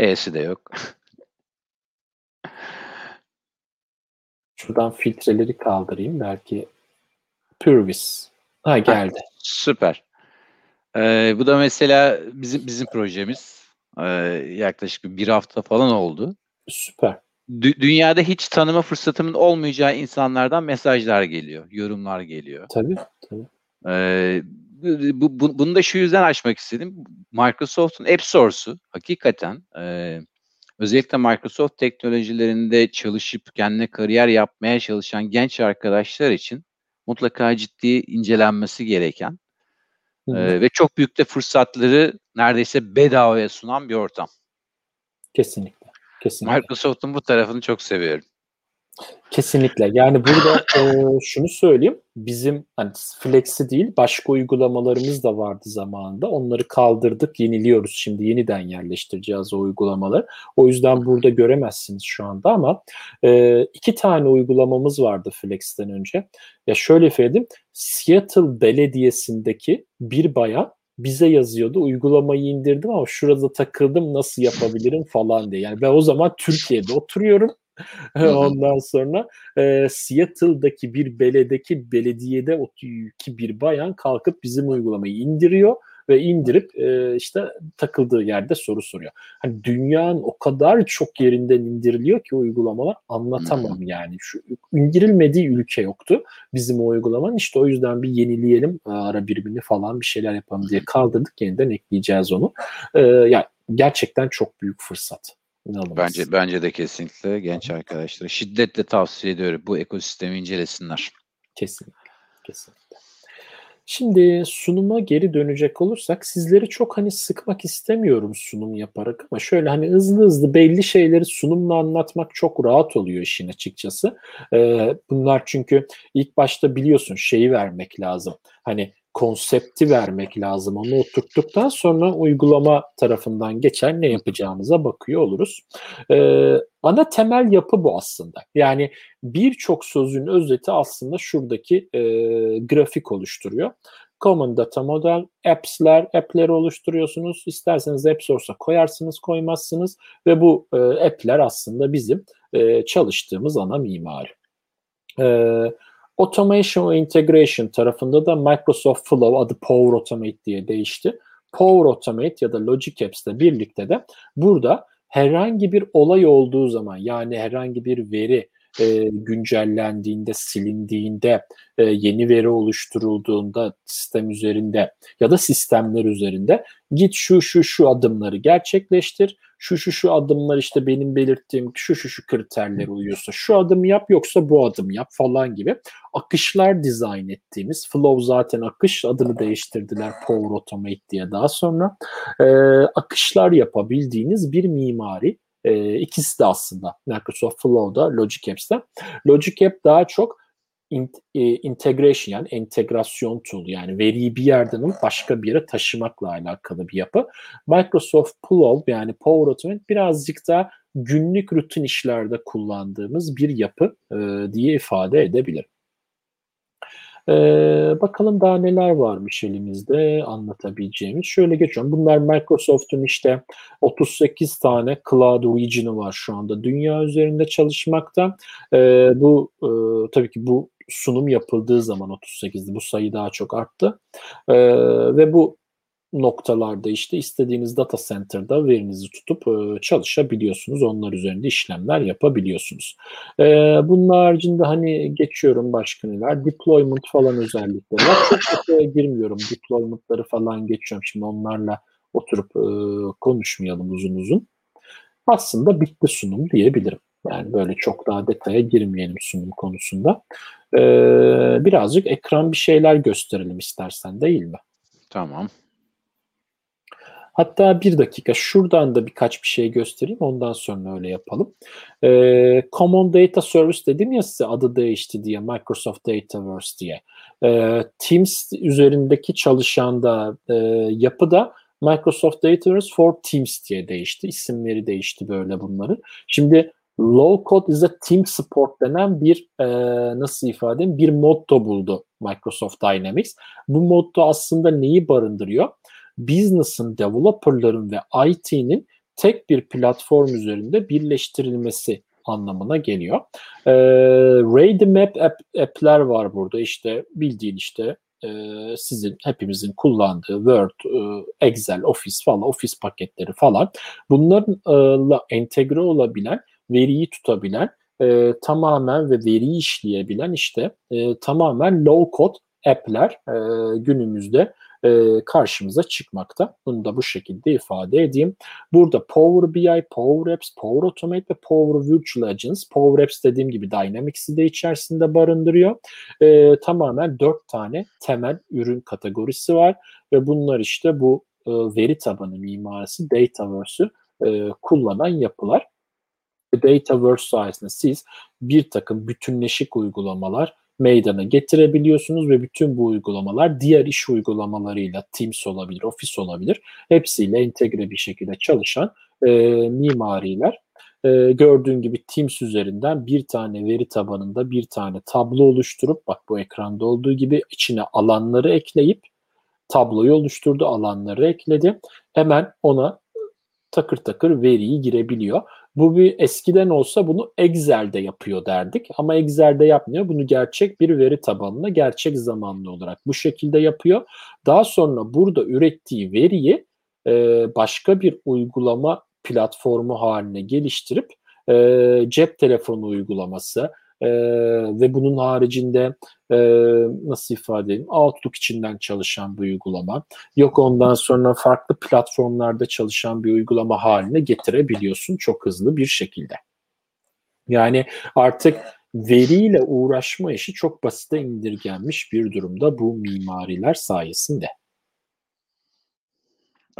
S2: E'si de yok.
S1: Şuradan filtreleri kaldırayım. Belki Purvis. Ha geldi. Ha,
S2: süper. Ee, bu da mesela bizim bizim projemiz. Ee, yaklaşık bir hafta falan oldu.
S1: Süper.
S2: Dü- dünyada hiç tanıma fırsatımın olmayacağı insanlardan mesajlar geliyor, yorumlar geliyor.
S1: Tabii, tabii.
S2: Ee, bu, bu, bunu da şu yüzden açmak istedim. Microsoft'un App Source'u hakikaten e, özellikle Microsoft teknolojilerinde çalışıp kendine kariyer yapmaya çalışan genç arkadaşlar için mutlaka ciddi incelenmesi gereken e, ve çok büyük de fırsatları neredeyse bedavaya sunan bir ortam.
S1: Kesinlikle. Kesinlikle.
S2: Microsoft'un bu tarafını çok seviyorum.
S1: Kesinlikle. Yani burada e, şunu söyleyeyim. Bizim hani Flex'i değil başka uygulamalarımız da vardı zamanında. Onları kaldırdık, yeniliyoruz şimdi. Yeniden yerleştireceğiz o uygulamaları. O yüzden burada göremezsiniz şu anda ama e, iki tane uygulamamız vardı Flex'ten önce. Ya şöyle söyleyeyim. Seattle Belediyesi'ndeki bir bayan bize yazıyordu. Uygulamayı indirdim ama şurada takıldım nasıl yapabilirim falan diye. Yani ben o zaman Türkiye'de oturuyorum. Ondan sonra e, Seattle'daki bir beledeki belediyede ki bir bayan kalkıp bizim uygulamayı indiriyor ve indirip e, işte takıldığı yerde soru soruyor. Hani dünyanın o kadar çok yerinden indiriliyor ki uygulamalar anlatamam yani. Şu indirilmediği ülke yoktu bizim o uygulamanın. İşte o yüzden bir yenileyelim ara birimini falan bir şeyler yapalım diye kaldırdık. Yeniden ekleyeceğiz onu. E, yani gerçekten çok büyük fırsat. İnanılmaz.
S2: Bence bence de kesinlikle genç arkadaşlara şiddetle tavsiye ediyorum bu ekosistemi incelesinler.
S1: Kesinlikle. Kesinlikle. Şimdi sunuma geri dönecek olursak sizleri çok hani sıkmak istemiyorum sunum yaparak ama şöyle hani hızlı hızlı belli şeyleri sunumla anlatmak çok rahat oluyor işin açıkçası. Ee, bunlar çünkü ilk başta biliyorsun şeyi vermek lazım. Hani konsepti vermek lazım. Onu oturttuktan sonra uygulama tarafından geçer ne yapacağımıza bakıyor oluruz. Ee, ana temel yapı bu aslında. Yani birçok sözün özeti aslında şuradaki e, grafik oluşturuyor. Common Data Model, apps'ler, app'leri oluşturuyorsunuz. İsterseniz app source'a koyarsınız, koymazsınız ve bu e, app'ler aslında bizim e, çalıştığımız ana mimari. Evet Automation ve Integration tarafında da Microsoft Flow adı Power Automate diye değişti. Power Automate ya da Logic Apps ile birlikte de burada herhangi bir olay olduğu zaman yani herhangi bir veri e, güncellendiğinde, silindiğinde, e, yeni veri oluşturulduğunda sistem üzerinde ya da sistemler üzerinde git şu şu şu adımları gerçekleştir. Şu şu şu adımlar işte benim belirttiğim şu şu şu kriterlere uyuyorsa şu adım yap yoksa bu adım yap falan gibi akışlar dizayn ettiğimiz Flow zaten akış adını değiştirdiler Power Automate diye daha sonra e, akışlar yapabildiğiniz bir mimari e, ikisi de aslında Microsoft Flow'da, Logic Apps'te. Logic App daha çok in, e, integration yani entegrasyon tool yani veriyi bir yerden alıp başka bir yere taşımakla alakalı bir yapı. Microsoft Flow yani Power Automate birazcık daha günlük rutin işlerde kullandığımız bir yapı e, diye ifade edebilirim. Ee, bakalım daha neler varmış elimizde anlatabileceğimiz. Şöyle geçiyorum. Bunlar Microsoft'un işte 38 tane cloud region'ı var şu anda dünya üzerinde çalışmakta. Ee, bu e, tabii ki bu sunum yapıldığı zaman 38'di. Bu sayı daha çok arttı. Ee, ve bu noktalarda işte istediğiniz data center'da verinizi tutup e, çalışabiliyorsunuz. Onlar üzerinde işlemler yapabiliyorsunuz. E, bunun haricinde hani geçiyorum başka neler. Deployment falan özellikleri var. Çok detaya girmiyorum. Deployment'ları falan geçiyorum. Şimdi onlarla oturup e, konuşmayalım uzun uzun. Aslında bitti sunum diyebilirim. Yani böyle çok daha detaya girmeyelim sunum konusunda. Birazcık ekran bir şeyler gösterelim istersen değil mi?
S2: Tamam.
S1: Hatta bir dakika şuradan da birkaç bir şey göstereyim ondan sonra öyle yapalım. Ee, Common Data Service dedim ya size adı değişti diye Microsoft Dataverse diye. Ee, Teams üzerindeki çalışan da e, yapı da Microsoft Dataverse for Teams diye değişti. İsimleri değişti böyle bunları. Şimdi Low Code is a Team Support denen bir e, nasıl ifade edeyim bir motto buldu Microsoft Dynamics. Bu motto aslında neyi barındırıyor? Business'ın, developerların ve IT'nin tek bir platform üzerinde birleştirilmesi anlamına geliyor. E, Ready Map app, app'ler var burada. İşte bildiğin işte e, sizin hepimizin kullandığı Word, e, Excel, Office falan, Office paketleri falan bunlarla entegre olabilen, veriyi tutabilen, e, tamamen ve veriyi işleyebilen işte e, tamamen low code app'ler e, günümüzde e, karşımıza çıkmakta. Bunu da bu şekilde ifade edeyim. Burada Power BI, Power Apps, Power Automate ve Power Virtual Agents. Power Apps dediğim gibi Dynamics'i de içerisinde barındırıyor. E, tamamen dört tane temel ürün kategorisi var ve bunlar işte bu e, veri tabanı mimarisi Dataverse'ü e, kullanan yapılar. Dataverse sayesinde siz bir takım bütünleşik uygulamalar meydana getirebiliyorsunuz ve bütün bu uygulamalar diğer iş uygulamalarıyla Teams olabilir, Office olabilir hepsiyle entegre bir şekilde çalışan e, mimariler. E, gördüğün gibi Teams üzerinden bir tane veri tabanında bir tane tablo oluşturup bak bu ekranda olduğu gibi içine alanları ekleyip tabloyu oluşturdu, alanları ekledi. Hemen ona takır takır veriyi girebiliyor. Bu bir eskiden olsa bunu Excel'de yapıyor derdik ama Excel'de yapmıyor. Bunu gerçek bir veri tabanına gerçek zamanlı olarak bu şekilde yapıyor. Daha sonra burada ürettiği veriyi e, başka bir uygulama platformu haline geliştirip e, cep telefonu uygulaması, e, ve bunun haricinde e, nasıl ifade edeyim Outlook içinden çalışan bir uygulama yok ondan sonra farklı platformlarda çalışan bir uygulama haline getirebiliyorsun çok hızlı bir şekilde. Yani artık veriyle uğraşma işi çok basite indirgenmiş bir durumda bu mimariler sayesinde.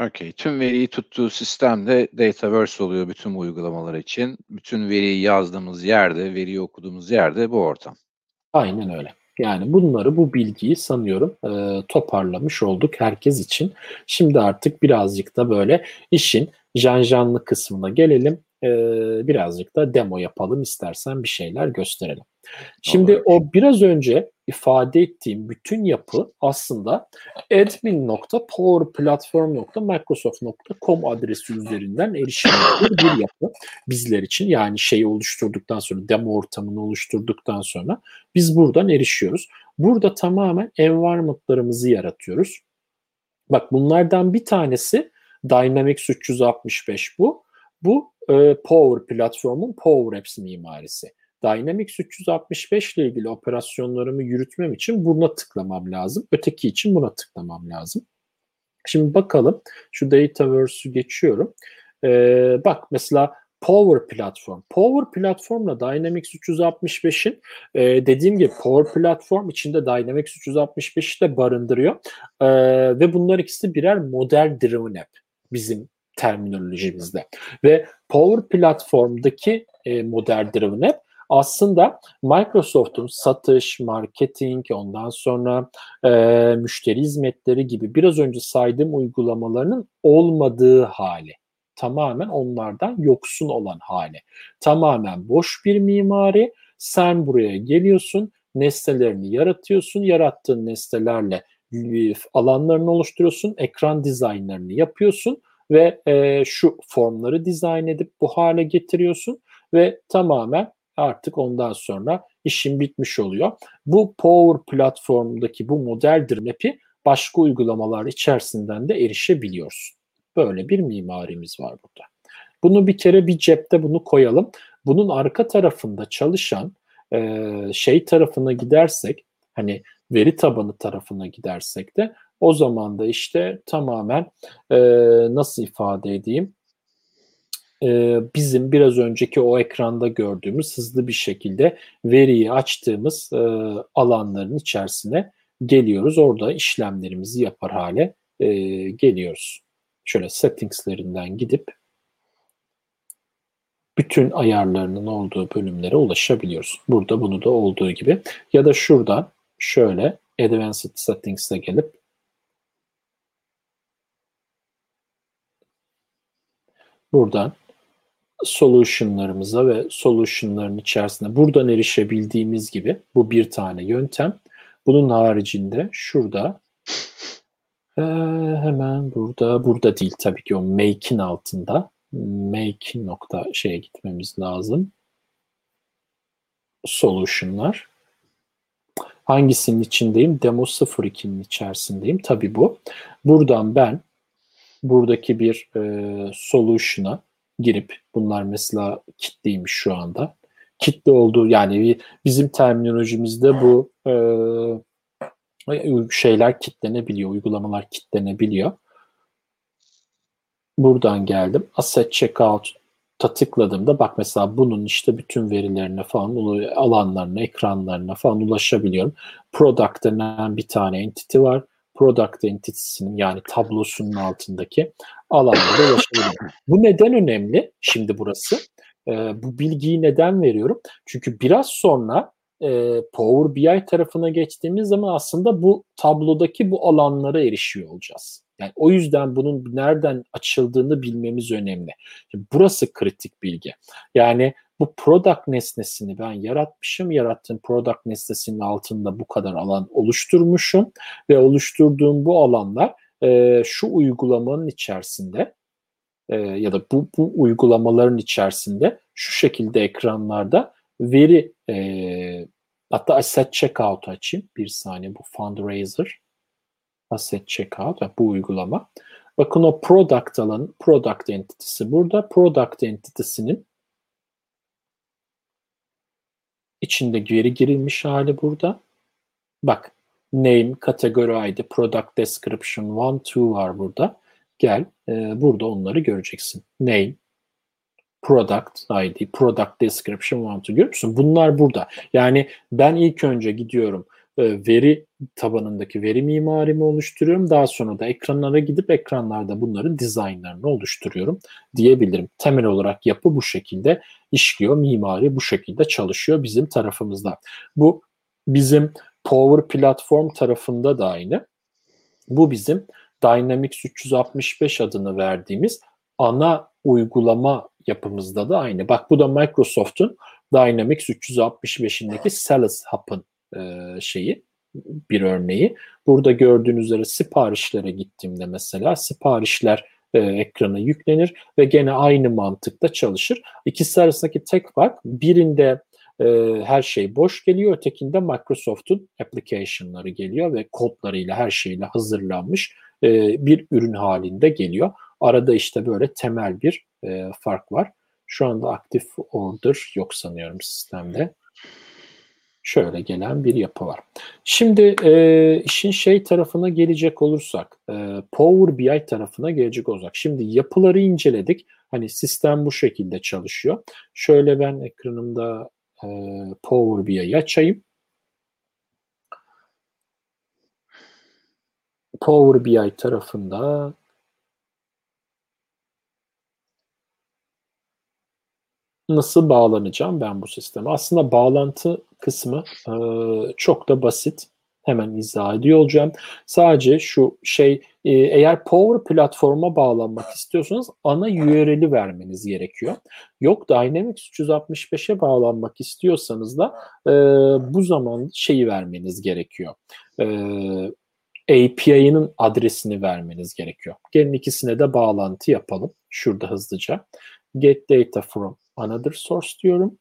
S2: Okay. Tüm veriyi tuttuğu sistemde Dataverse oluyor bütün uygulamalar için. Bütün veriyi yazdığımız yerde, veriyi okuduğumuz yerde bu ortam.
S1: Aynen öyle. Yani bunları, bu bilgiyi sanıyorum e, toparlamış olduk herkes için. Şimdi artık birazcık da böyle işin janjanlı kısmına gelelim. E, birazcık da demo yapalım istersen bir şeyler gösterelim. Şimdi Olur. o biraz önce ifade ettiğim bütün yapı aslında admin.powerplatform.microsoft.com adresi üzerinden erişilebilir bir yapı bizler için. Yani şeyi oluşturduktan sonra, demo ortamını oluşturduktan sonra biz buradan erişiyoruz. Burada tamamen environment'larımızı yaratıyoruz. Bak bunlardan bir tanesi Dynamics 365 bu. Bu e, Power platformun Power Apps mimarisi. Dynamics 365 ile ilgili operasyonlarımı yürütmem için buna tıklamam lazım. Öteki için buna tıklamam lazım. Şimdi bakalım. Şu Dataverse'ü geçiyorum. Ee, bak mesela Power Platform. Power Platform'la Dynamics 365'in e, dediğim gibi Power Platform içinde Dynamics 365'i de barındırıyor. E, ve bunlar ikisi birer model driven app bizim terminolojimizde. Ve Power Platform'daki e, model driven app aslında Microsoft'un satış, marketing, ondan sonra e, müşteri hizmetleri gibi biraz önce saydığım uygulamalarının olmadığı hali. Tamamen onlardan yoksun olan hali. Tamamen boş bir mimari. Sen buraya geliyorsun, nesnelerini yaratıyorsun. Yarattığın nesnelerle alanlarını oluşturuyorsun, ekran dizaynlarını yapıyorsun ve e, şu formları dizayn edip bu hale getiriyorsun ve tamamen artık ondan sonra işin bitmiş oluyor. Bu Power platformdaki bu modeldir map'i başka uygulamalar içerisinden de erişebiliyorsun. Böyle bir mimarimiz var burada. Bunu bir kere bir cepte bunu koyalım. Bunun arka tarafında çalışan e, şey tarafına gidersek hani veri tabanı tarafına gidersek de o zaman da işte tamamen e, nasıl ifade edeyim e, bizim biraz önceki o ekranda gördüğümüz hızlı bir şekilde veriyi açtığımız e, alanların içerisine geliyoruz. Orada işlemlerimizi yapar hale e, geliyoruz. Şöyle settingslerinden gidip bütün ayarlarının olduğu bölümlere ulaşabiliyoruz. Burada bunu da olduğu gibi. Ya da şuradan şöyle Advanced Settings'e gelip buradan solution'larımıza ve solution'ların içerisinde buradan erişebildiğimiz gibi bu bir tane yöntem. Bunun haricinde şurada ee, hemen burada burada değil tabii ki o make'in altında make nokta şeye gitmemiz lazım. Solution'lar. Hangisinin içindeyim? Demo 02'nin içerisindeyim. Tabii bu. Buradan ben buradaki bir e, solution'a girip bunlar mesela kitleymiş şu anda. Kitle olduğu yani bizim terminolojimizde bu e, şeyler kitlenebiliyor, uygulamalar kitlenebiliyor. Buradan geldim. Asset Checkout ta tıkladığımda bak mesela bunun işte bütün verilerine falan alanlarına, ekranlarına falan ulaşabiliyorum. Product denen bir tane entity var product entity'sinin yani tablosunun altındaki alanlara ulaşabilirim. Bu neden önemli şimdi burası? E, bu bilgiyi neden veriyorum? Çünkü biraz sonra e, Power BI tarafına geçtiğimiz zaman aslında bu tablodaki bu alanlara erişiyor olacağız. Yani o yüzden bunun nereden açıldığını bilmemiz önemli. Burası kritik bilgi. Yani bu product nesnesini ben yaratmışım. Yarattığım product nesnesinin altında bu kadar alan oluşturmuşum ve oluşturduğum bu alanlar e, şu uygulamanın içerisinde e, ya da bu, bu uygulamaların içerisinde şu şekilde ekranlarda veri e, hatta asset checkout açayım bir saniye bu fundraiser asset checkout bu uygulama. Bakın o product alanı, product entity'si burada. Product entity'sinin içinde veri girilmiş hali burada. Bak name, category ID, product description 1, 2 var burada. Gel e, burada onları göreceksin. Name, product ID, product description 1, 2 görüyor musun? Bunlar burada. Yani ben ilk önce gidiyorum veri tabanındaki veri mimarimi oluşturuyorum. Daha sonra da ekranlara gidip ekranlarda bunların dizaynlarını oluşturuyorum diyebilirim. Temel olarak yapı bu şekilde işliyor. Mimari bu şekilde çalışıyor bizim tarafımızda. Bu bizim Power Platform tarafında da aynı. Bu bizim Dynamics 365 adını verdiğimiz ana uygulama yapımızda da aynı. Bak bu da Microsoft'un Dynamics 365'indeki Sales Hub'ın e, şeyi bir örneği. Burada gördüğünüz üzere siparişlere gittiğimde mesela siparişler e, ekrana yüklenir ve gene aynı mantıkta çalışır. İkisi arasındaki tek fark birinde e, her şey boş geliyor, ötekinde Microsoft'un application'ları geliyor ve kodlarıyla her şeyle hazırlanmış e, bir ürün halinde geliyor. Arada işte böyle temel bir e, fark var. Şu anda aktif order yok sanıyorum sistemde şöyle gelen bir yapı var. Şimdi e, işin şey tarafına gelecek olursak, e, Power BI tarafına gelecek olursak. Şimdi yapıları inceledik. Hani sistem bu şekilde çalışıyor. Şöyle ben ekranımda e, Power BI'yi açayım. Power BI tarafında nasıl bağlanacağım ben bu sisteme? Aslında bağlantı kısmı e, çok da basit. Hemen izah ediyor olacağım. Sadece şu şey e, eğer Power platforma bağlanmak istiyorsanız ana URL'i vermeniz gerekiyor. Yok Dynamics 365'e bağlanmak istiyorsanız da e, bu zaman şeyi vermeniz gerekiyor. E, API'nin adresini vermeniz gerekiyor. Gelin ikisine de bağlantı yapalım. Şurada hızlıca. Get data from another source diyorum.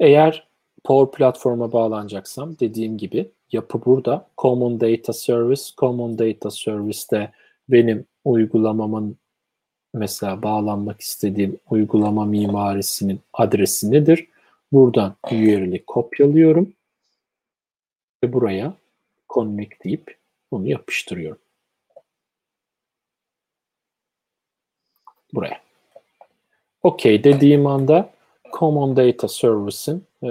S1: Eğer Power Platform'a bağlanacaksam dediğim gibi yapı burada. Common Data Service. Common Data Service'te benim uygulamamın mesela bağlanmak istediğim uygulama mimarisinin adresi nedir? Buradan URL'i kopyalıyorum ve buraya connect deyip bunu yapıştırıyorum. Buraya. OK dediğim anda Common Data Service'in e,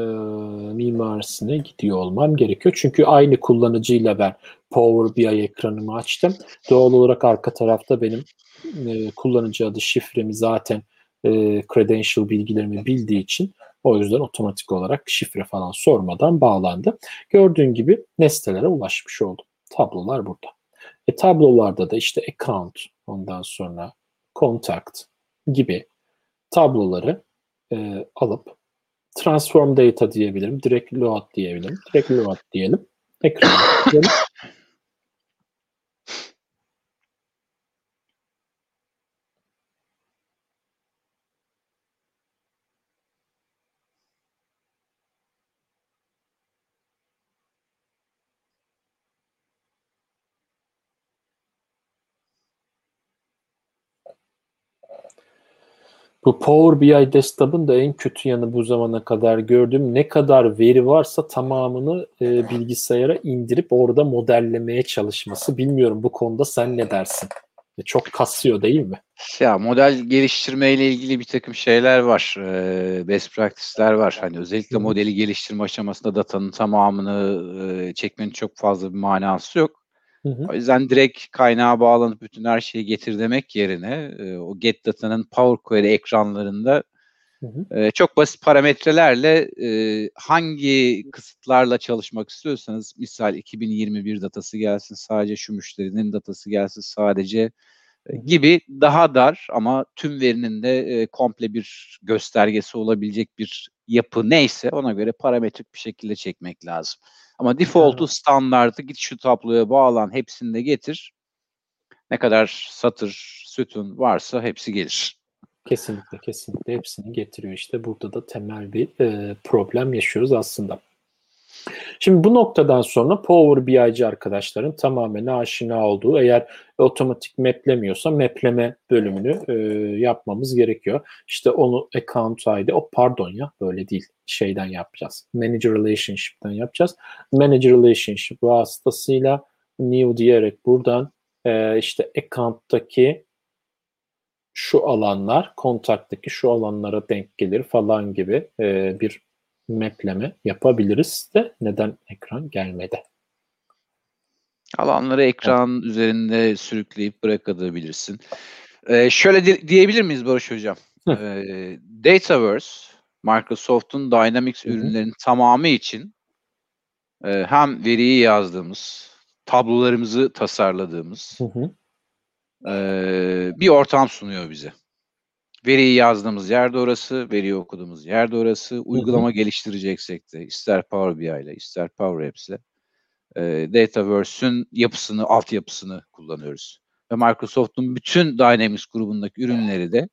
S1: mimarisine gidiyor olmam gerekiyor. Çünkü aynı kullanıcıyla ben Power BI ekranımı açtım. Doğal olarak arka tarafta benim e, kullanıcı adı şifremi zaten e, credential bilgilerimi bildiği için o yüzden otomatik olarak şifre falan sormadan bağlandı. Gördüğün gibi nesnelere ulaşmış oldum. Tablolar burada. E tablolarda da işte account, ondan sonra contact gibi tabloları e, alıp transform data diyebilirim, direct load diyebilirim. Direct load diyelim. Ekran diyelim. Bu Power BI desktop'ın da en kötü yanı bu zamana kadar gördüğüm ne kadar veri varsa tamamını e, bilgisayara indirip orada modellemeye çalışması. Bilmiyorum bu konuda sen ne dersin? E, çok kasıyor değil mi?
S2: Ya model geliştirme ile ilgili bir takım şeyler var. E, best practice'ler var. Hani özellikle modeli geliştirme aşamasında datanın tamamını e, çekmenin çok fazla bir manası yok. Hı hı. O yüzden direkt kaynağa bağlanıp bütün her şeyi getir demek yerine e, o get data'nın Power Query ekranlarında hı hı. E, çok basit parametrelerle e, hangi kısıtlarla çalışmak istiyorsanız misal 2021 datası gelsin sadece şu müşterinin datası gelsin sadece e, gibi daha dar ama tüm verinin de e, komple bir göstergesi olabilecek bir yapı neyse ona göre parametrik bir şekilde çekmek lazım. Ama default'u standartı git şu tabloya bağlan hepsini de getir. Ne kadar satır, sütun varsa hepsi gelir.
S1: Kesinlikle kesinlikle hepsini getiriyor işte burada da temel bir e, problem yaşıyoruz aslında. Şimdi bu noktadan sonra Power BI'ci arkadaşların tamamen aşina olduğu eğer otomatik maplemiyorsa mapleme bölümünü e, yapmamız gerekiyor. İşte onu account ID, o pardon ya böyle değil şeyden yapacağız. Manager Relationship'ten yapacağız. Manager Relationship vasıtasıyla new diyerek buradan e, işte account'taki şu alanlar kontaktaki şu alanlara denk gelir falan gibi e, bir mapleme yapabiliriz de neden ekran gelmedi?
S2: Alanları ekran evet. üzerinde sürükleyip bırakabilirsin. Ee, şöyle di- diyebilir miyiz Barış Hocam? Ee, Dataverse, Microsoft'un Dynamics Hı-hı. ürünlerinin tamamı için e, hem veriyi yazdığımız, tablolarımızı tasarladığımız e, bir ortam sunuyor bize. Veriyi yazdığımız yerde orası, veriyi okuduğumuz yerde orası. Uygulama geliştireceksek de ister Power BI ile ister Power Apps ile e, Dataverse'ün yapısını, altyapısını kullanıyoruz. Ve Microsoft'un bütün Dynamics grubundaki ürünleri de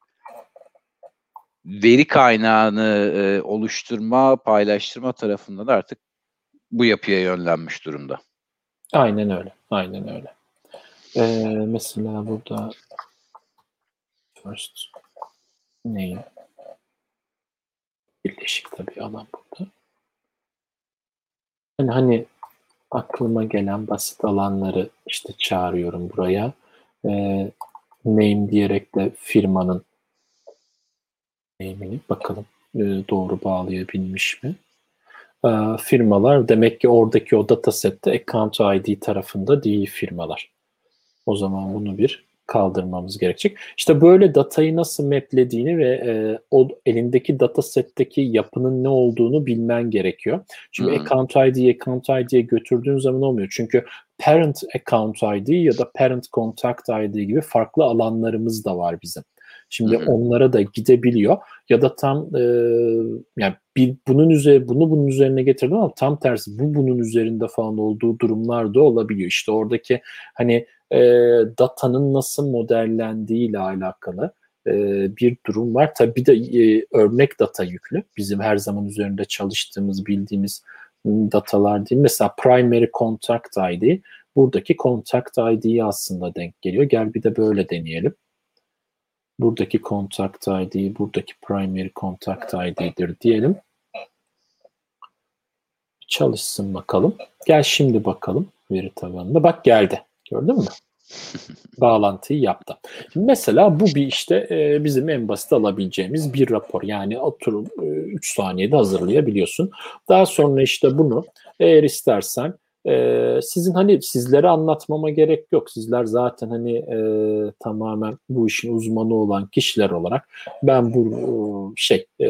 S2: veri kaynağını e, oluşturma, paylaştırma tarafında da artık bu yapıya yönlenmiş durumda.
S1: Aynen öyle. Aynen öyle. Ee, mesela burada first name birleşik tabii alan burada. Yani hani aklıma gelen basit alanları işte çağırıyorum buraya. Ee, name diyerek de firmanın name'ini bakalım e, doğru bağlayabilmiş mi? Ee, firmalar demek ki oradaki o datasette account ID tarafında değil firmalar. O zaman bunu bir kaldırmamız gerekecek. İşte böyle datayı nasıl maplediğini ve e, o elindeki datasetteki yapının ne olduğunu bilmen gerekiyor. Şimdi hmm. account ID, account ID'ye götürdüğün zaman olmuyor. Çünkü parent account ID ya da parent contact ID gibi farklı alanlarımız da var bizim. Şimdi hı onlara da gidebiliyor ya da tam e, yani bir bunun üzerine bunu bunun üzerine getirdim ama tam tersi bu bunun üzerinde falan olduğu durumlar da olabiliyor. İşte oradaki hani e, datanın nasıl modellendiği ile alakalı e, bir durum var. Tabii bir de e, örnek data yüklü. Bizim her zaman üzerinde çalıştığımız, bildiğimiz datalar değil. Mesela primary contact ID buradaki contact ID'ye aslında denk geliyor. Gel bir de böyle deneyelim. Buradaki contact ID, buradaki primary contact ID'dir diyelim. Çalışsın bakalım. Gel şimdi bakalım veri tabanında. Bak geldi. Gördün mü? Bağlantıyı yaptı. Şimdi mesela bu bir işte e, bizim en basit alabileceğimiz bir rapor. Yani oturup 3 e, saniyede hazırlayabiliyorsun. Daha sonra işte bunu eğer istersen e, sizin hani sizlere anlatmama gerek yok. Sizler zaten hani e, tamamen bu işin uzmanı olan kişiler olarak ben bu şey e,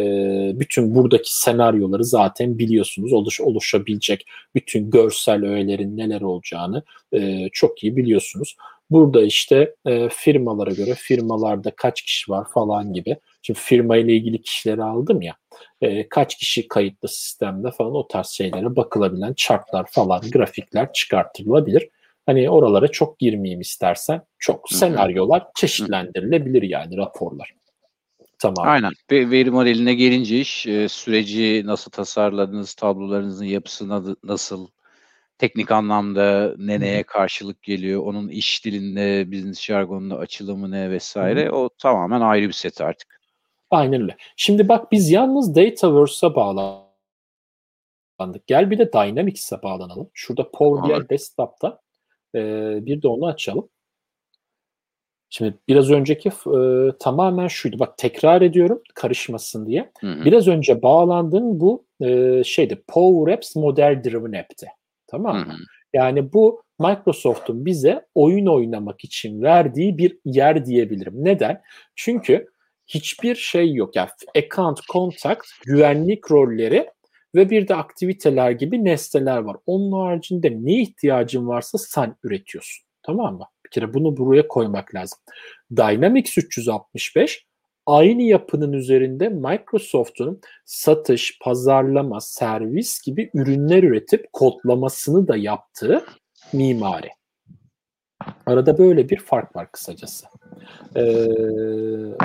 S1: bütün buradaki senaryoları zaten biliyorsunuz. Oluş, oluşabilecek bütün görsel öğelerin neler olacağını e, çok iyi biliyorsunuz. Burada işte e, firmalara göre firmalarda kaç kişi var falan gibi. Şimdi firma ile ilgili kişileri aldım ya. E, kaç kişi kayıtlı sistemde falan o tarz şeylere bakılabilen chartlar falan, grafikler çıkartılabilir. Hani oralara çok girmeyeyim istersen. Çok senaryolar çeşitlendirilebilir yani raporlar.
S2: Tamam. Aynen. Ve veri modeline gelince iş e, süreci nasıl tasarladınız, tablolarınızın yapısı nasıl, teknik anlamda ne neye karşılık geliyor, onun iş dilinde, business jargonunda açılımı ne vesaire o tamamen ayrı bir set artık.
S1: Aynen öyle. Şimdi bak biz yalnız Dataverse'a bağlandık. Gel bir de Dynamics'e bağlanalım. Şurada Power BI Desktop'ta e, bir de onu açalım. Şimdi biraz önceki e, tamamen şuydu. Bak tekrar ediyorum karışmasın diye. Hı hı. Biraz önce bağlandığın bu e, şeydi Power Apps Model Driven App'ti. Tamam mı? Hı hı. Yani bu Microsoft'un bize oyun oynamak için verdiği bir yer diyebilirim. Neden? Çünkü hiçbir şey yok. Yani account, contact, güvenlik rolleri ve bir de aktiviteler gibi nesneler var. Onun haricinde ne ihtiyacın varsa sen üretiyorsun. Tamam mı? Bir kere bunu buraya koymak lazım. Dynamics 365 aynı yapının üzerinde Microsoft'un satış, pazarlama, servis gibi ürünler üretip kodlamasını da yaptığı mimari. Arada böyle bir fark var kısacası. Ee,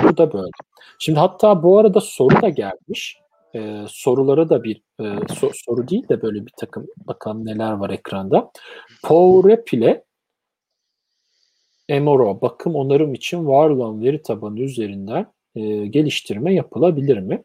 S1: bu da böyle. Şimdi hatta bu arada soru da gelmiş. e, sorulara da bir e, so, soru değil de böyle bir takım bakalım neler var ekranda. PowerApp ile MRO bakım onarım için var olan veri tabanı üzerinden e, geliştirme yapılabilir mi?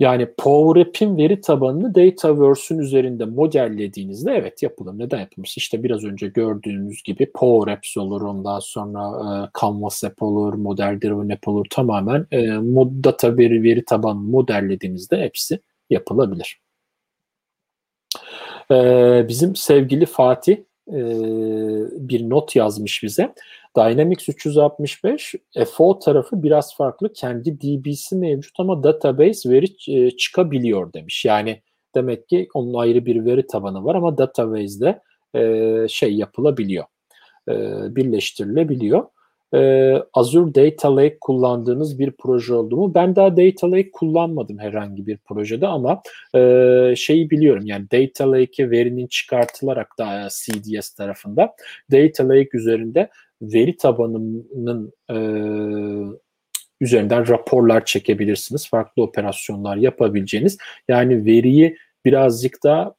S1: Yani PowerApp'in veri tabanını Dataverse'ün üzerinde modellediğinizde evet yapılır. Neden yapılmış? İşte biraz önce gördüğünüz gibi PowerApps olur, ondan sonra e, Canvas App olur, Model Driven App olur. Tamamen e, mod, data veri, veri tabanını modellediğimizde hepsi yapılabilir. E, bizim sevgili Fatih e, bir not yazmış bize. Dynamics 365 FO tarafı biraz farklı. Kendi DB'si mevcut ama database veri e, çıkabiliyor demiş. Yani demek ki onun ayrı bir veri tabanı var ama database'de e, şey yapılabiliyor. E, birleştirilebiliyor. E, Azure Data Lake kullandığınız bir proje oldu mu? Ben daha Data Lake kullanmadım herhangi bir projede ama e, şeyi biliyorum yani Data Lake'e verinin çıkartılarak da CDS tarafında Data Lake üzerinde veri tabanının e, üzerinden raporlar çekebilirsiniz. Farklı operasyonlar yapabileceğiniz. Yani veriyi birazcık daha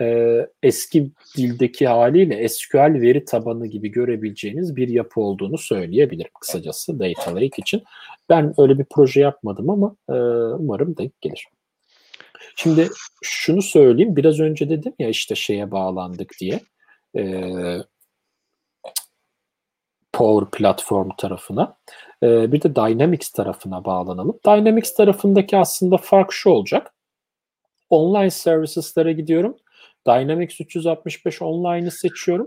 S1: e, eski dildeki haliyle SQL veri tabanı gibi görebileceğiniz bir yapı olduğunu söyleyebilirim kısacası Data Lake için. Ben öyle bir proje yapmadım ama e, umarım denk gelir. Şimdi şunu söyleyeyim. Biraz önce dedim ya işte şeye bağlandık diye. E, Power Platform tarafına. E, bir de Dynamics tarafına bağlanalım. Dynamics tarafındaki aslında fark şu olacak. Online serviceslere gidiyorum. Dynamics 365 Online'ı seçiyorum.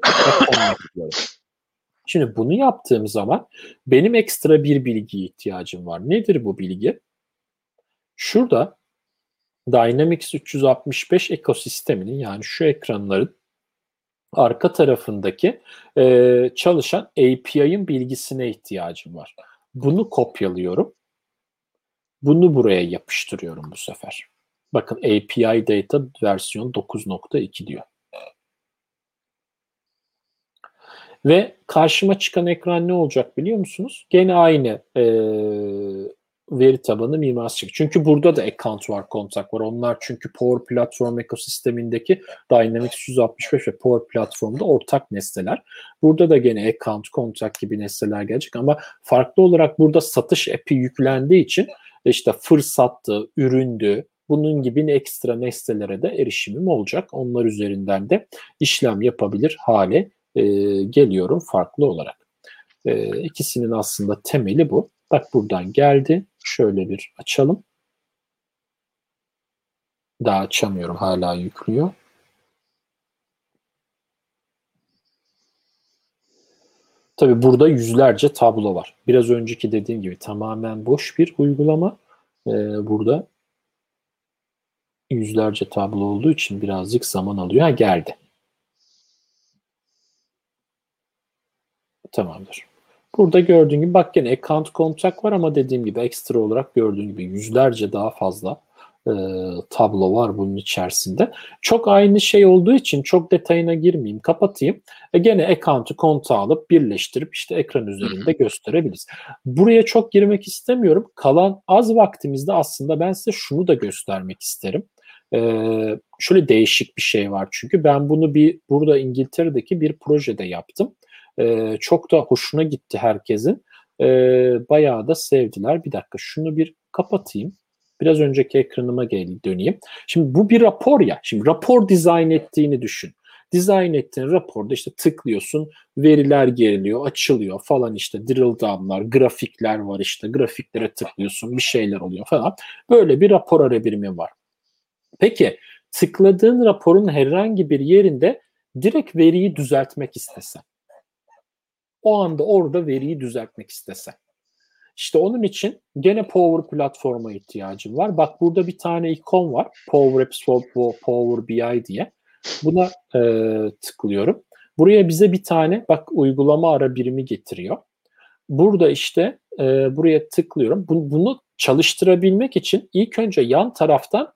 S1: Şimdi bunu yaptığım zaman benim ekstra bir bilgiye ihtiyacım var. Nedir bu bilgi? Şurada Dynamics 365 ekosisteminin yani şu ekranların arka tarafındaki e, çalışan API'ın bilgisine ihtiyacım var. Bunu kopyalıyorum. Bunu buraya yapıştırıyorum bu sefer. Bakın API Data versiyon 9.2 diyor. Ve karşıma çıkan ekran ne olacak biliyor musunuz? Gene aynı e, veri tabanı mimarisi çıkıyor. Çünkü burada da account var, kontak var. Onlar çünkü Power Platform ekosistemindeki Dynamics 165 ve Power Platform'da ortak nesneler. Burada da gene account, kontak gibi nesneler gelecek ama farklı olarak burada satış app'i yüklendiği için işte fırsattı, üründü, bunun gibi ekstra nesnelere de erişimim olacak. Onlar üzerinden de işlem yapabilir hale e, geliyorum farklı olarak. E, ikisinin aslında temeli bu. Bak buradan geldi. Şöyle bir açalım. Daha açamıyorum. Hala yüklüyor. Tabi burada yüzlerce tablo var. Biraz önceki dediğim gibi tamamen boş bir uygulama. Ee, burada yüzlerce tablo olduğu için birazcık zaman alıyor. Ha geldi. Tamamdır. Burada gördüğün gibi bak yine account contract var ama dediğim gibi ekstra olarak gördüğün gibi yüzlerce daha fazla e, tablo var bunun içerisinde. Çok aynı şey olduğu için çok detayına girmeyeyim, kapatayım. E gene account'u konta alıp birleştirip işte ekran üzerinde gösterebiliriz. Buraya çok girmek istemiyorum. Kalan az vaktimizde aslında ben size şunu da göstermek isterim. Ee, şöyle değişik bir şey var çünkü ben bunu bir burada İngiltere'deki bir projede yaptım. Ee, çok da hoşuna gitti herkesin. Ee, bayağı da sevdiler. Bir dakika şunu bir kapatayım. Biraz önceki ekranıma gel döneyim. Şimdi bu bir rapor ya. Şimdi rapor dizayn ettiğini düşün. Dizayn ettiğin raporda işte tıklıyorsun, veriler geriliyor, açılıyor falan işte drill down'lar, grafikler var işte grafiklere tıklıyorsun, bir şeyler oluyor falan. Böyle bir rapor arabirimi var. Peki tıkladığın raporun herhangi bir yerinde direkt veriyi düzeltmek istesen. O anda orada veriyi düzeltmek istesen. İşte onun için gene Power platforma ihtiyacım var. Bak burada bir tane ikon var. Power Apps for Power BI diye. Buna e, tıklıyorum. Buraya bize bir tane bak uygulama ara birimi getiriyor. Burada işte e, buraya tıklıyorum. Bunu çalıştırabilmek için ilk önce yan taraftan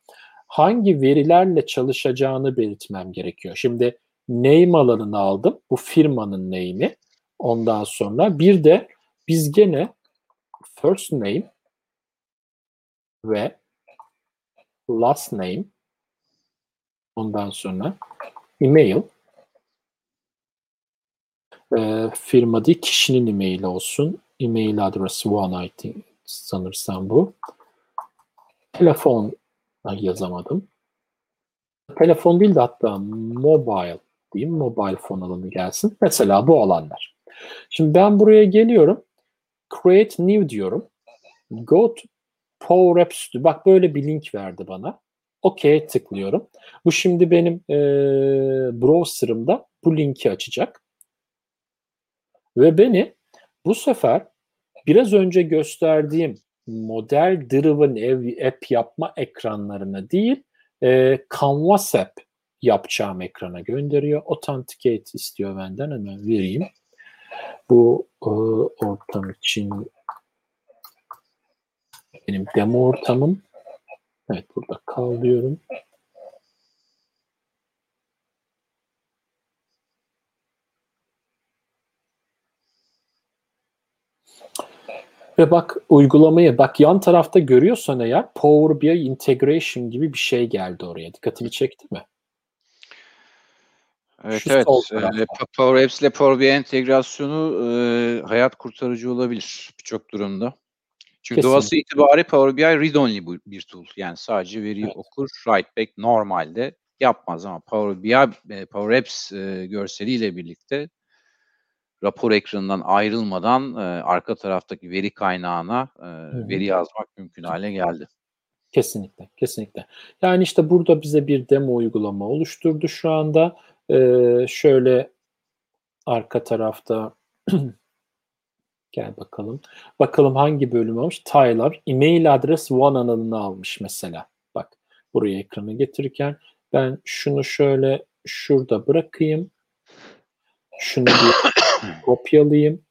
S1: hangi verilerle çalışacağını belirtmem gerekiyor. Şimdi name alanını aldım. Bu firmanın name'i. Ondan sonra bir de biz gene first name ve last name ondan sonra email e, firma değil kişinin emaili olsun. Email adresi one I sanırsam bu. Telefon yazamadım. Telefon değil de hatta mobile diyeyim. Mobile phone alanı gelsin. Mesela bu alanlar. Şimdi ben buraya geliyorum. Create new diyorum. Go to Power Apps. Bak böyle bir link verdi bana. OK'ye tıklıyorum. Bu şimdi benim e, browser'ımda bu linki açacak. Ve beni bu sefer biraz önce gösterdiğim model driven app yapma ekranlarına değil e, Canvas app yapacağım ekrana gönderiyor. Authenticate istiyor benden hemen vereyim. Bu e, ortam için benim demo ortamım. Evet burada kal diyorum. Ve bak uygulamayı bak yan tarafta görüyorsan eğer Power BI Integration gibi bir şey geldi oraya. Dikkatini çekti mi?
S2: Evet Şu evet. E, Power Apps ile Power BI entegrasyonu e, hayat kurtarıcı olabilir birçok durumda. Çünkü Kesinlikle. doğası itibari Power BI read-only bir tool. Yani sadece veriyi evet. okur, write back normalde yapmaz ama Power BI, e, Power Apps e, görseliyle birlikte rapor ekranından ayrılmadan e, arka taraftaki veri kaynağına e, veri yazmak mümkün hale geldi.
S1: Kesinlikle, kesinlikle. Yani işte burada bize bir demo uygulama oluşturdu şu anda. Ee, şöyle arka tarafta gel bakalım. Bakalım hangi bölüm almış? Tyler email adres one alanını almış mesela. Bak buraya ekranı getirirken ben şunu şöyle şurada bırakayım. Şunu bir kopyalayayım.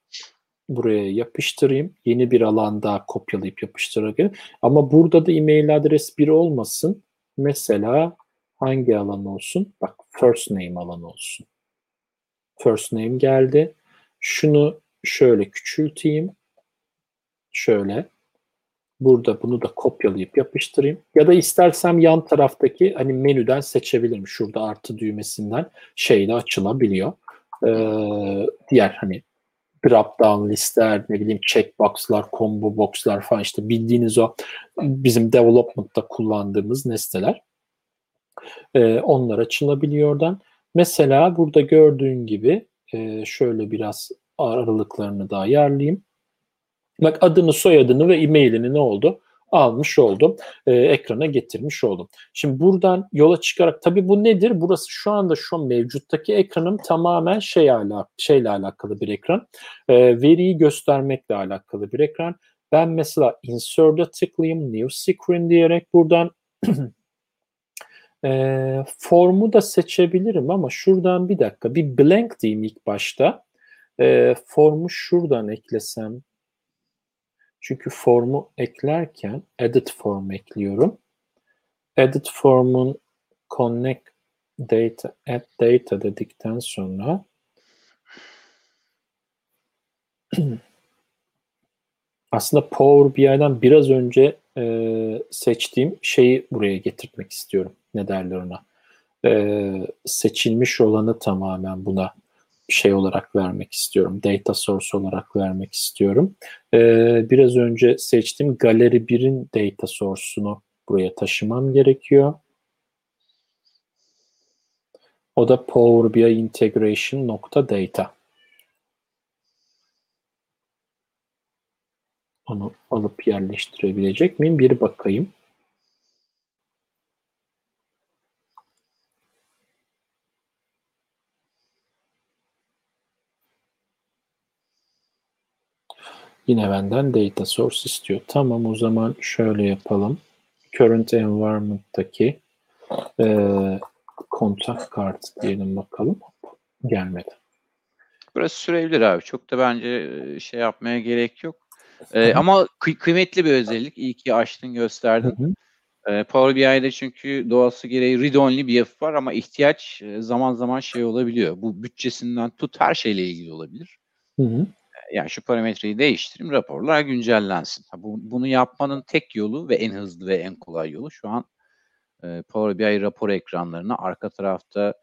S1: Buraya yapıştırayım. Yeni bir alanda kopyalayıp yapıştırayım. Ama burada da e-mail adres bir olmasın. Mesela hangi alan olsun? Bak first name alanı olsun. First name geldi. Şunu şöyle küçülteyim. Şöyle. Burada bunu da kopyalayıp yapıştırayım. Ya da istersem yan taraftaki hani menüden seçebilirim. Şurada artı düğmesinden şeyle açılabiliyor e, diğer hani drop down listeler, ne bileyim checkboxlar, combo boxlar falan işte bildiğiniz o bizim development'ta kullandığımız nesneler. E, onlar açılabiliyor oradan. Mesela burada gördüğün gibi e, şöyle biraz aralıklarını da ayarlayayım. Bak adını, soyadını ve e-mailini ne oldu? Almış oldum. E, ekrana getirmiş oldum. Şimdi buradan yola çıkarak tabii bu nedir? Burası şu anda şu mevcuttaki ekranım tamamen şey ala, şeyle alakalı bir ekran. E, veriyi göstermekle alakalı bir ekran. Ben mesela insert'a tıklayayım, new screen diyerek buradan e, formu da seçebilirim ama şuradan bir dakika bir blank diyeyim ilk başta. E, formu şuradan eklesem çünkü formu eklerken edit form ekliyorum. Edit formun connect data, add data dedikten sonra aslında Power BI'den biraz önce e, seçtiğim şeyi buraya getirmek istiyorum. Ne derler ona? E, seçilmiş olanı tamamen buna şey olarak vermek istiyorum. Data source olarak vermek istiyorum. Ee, biraz önce seçtiğim Galeri 1'in data source'unu buraya taşımam gerekiyor. O da Power BI integration nokta data. Onu alıp yerleştirebilecek miyim? Bir bakayım. Yine benden data source istiyor. Tamam o zaman şöyle yapalım. Current environment'taki e, kontak kart diyelim bakalım. Gelmedi.
S2: Burası sürebilir abi. Çok da bence şey yapmaya gerek yok. Ee, ama kıy- kıymetli bir özellik. İyi ki açtın gösterdin. Hı hı. Ee, Power BI'de çünkü doğası gereği read-only bir yapı var ama ihtiyaç zaman zaman şey olabiliyor. Bu bütçesinden tut her şeyle ilgili olabilir. Hı hı yani şu parametreyi değiştireyim, raporlar güncellensin. Bu, bunu yapmanın tek yolu ve en hızlı ve en kolay yolu şu an e, Power BI rapor ekranlarına arka tarafta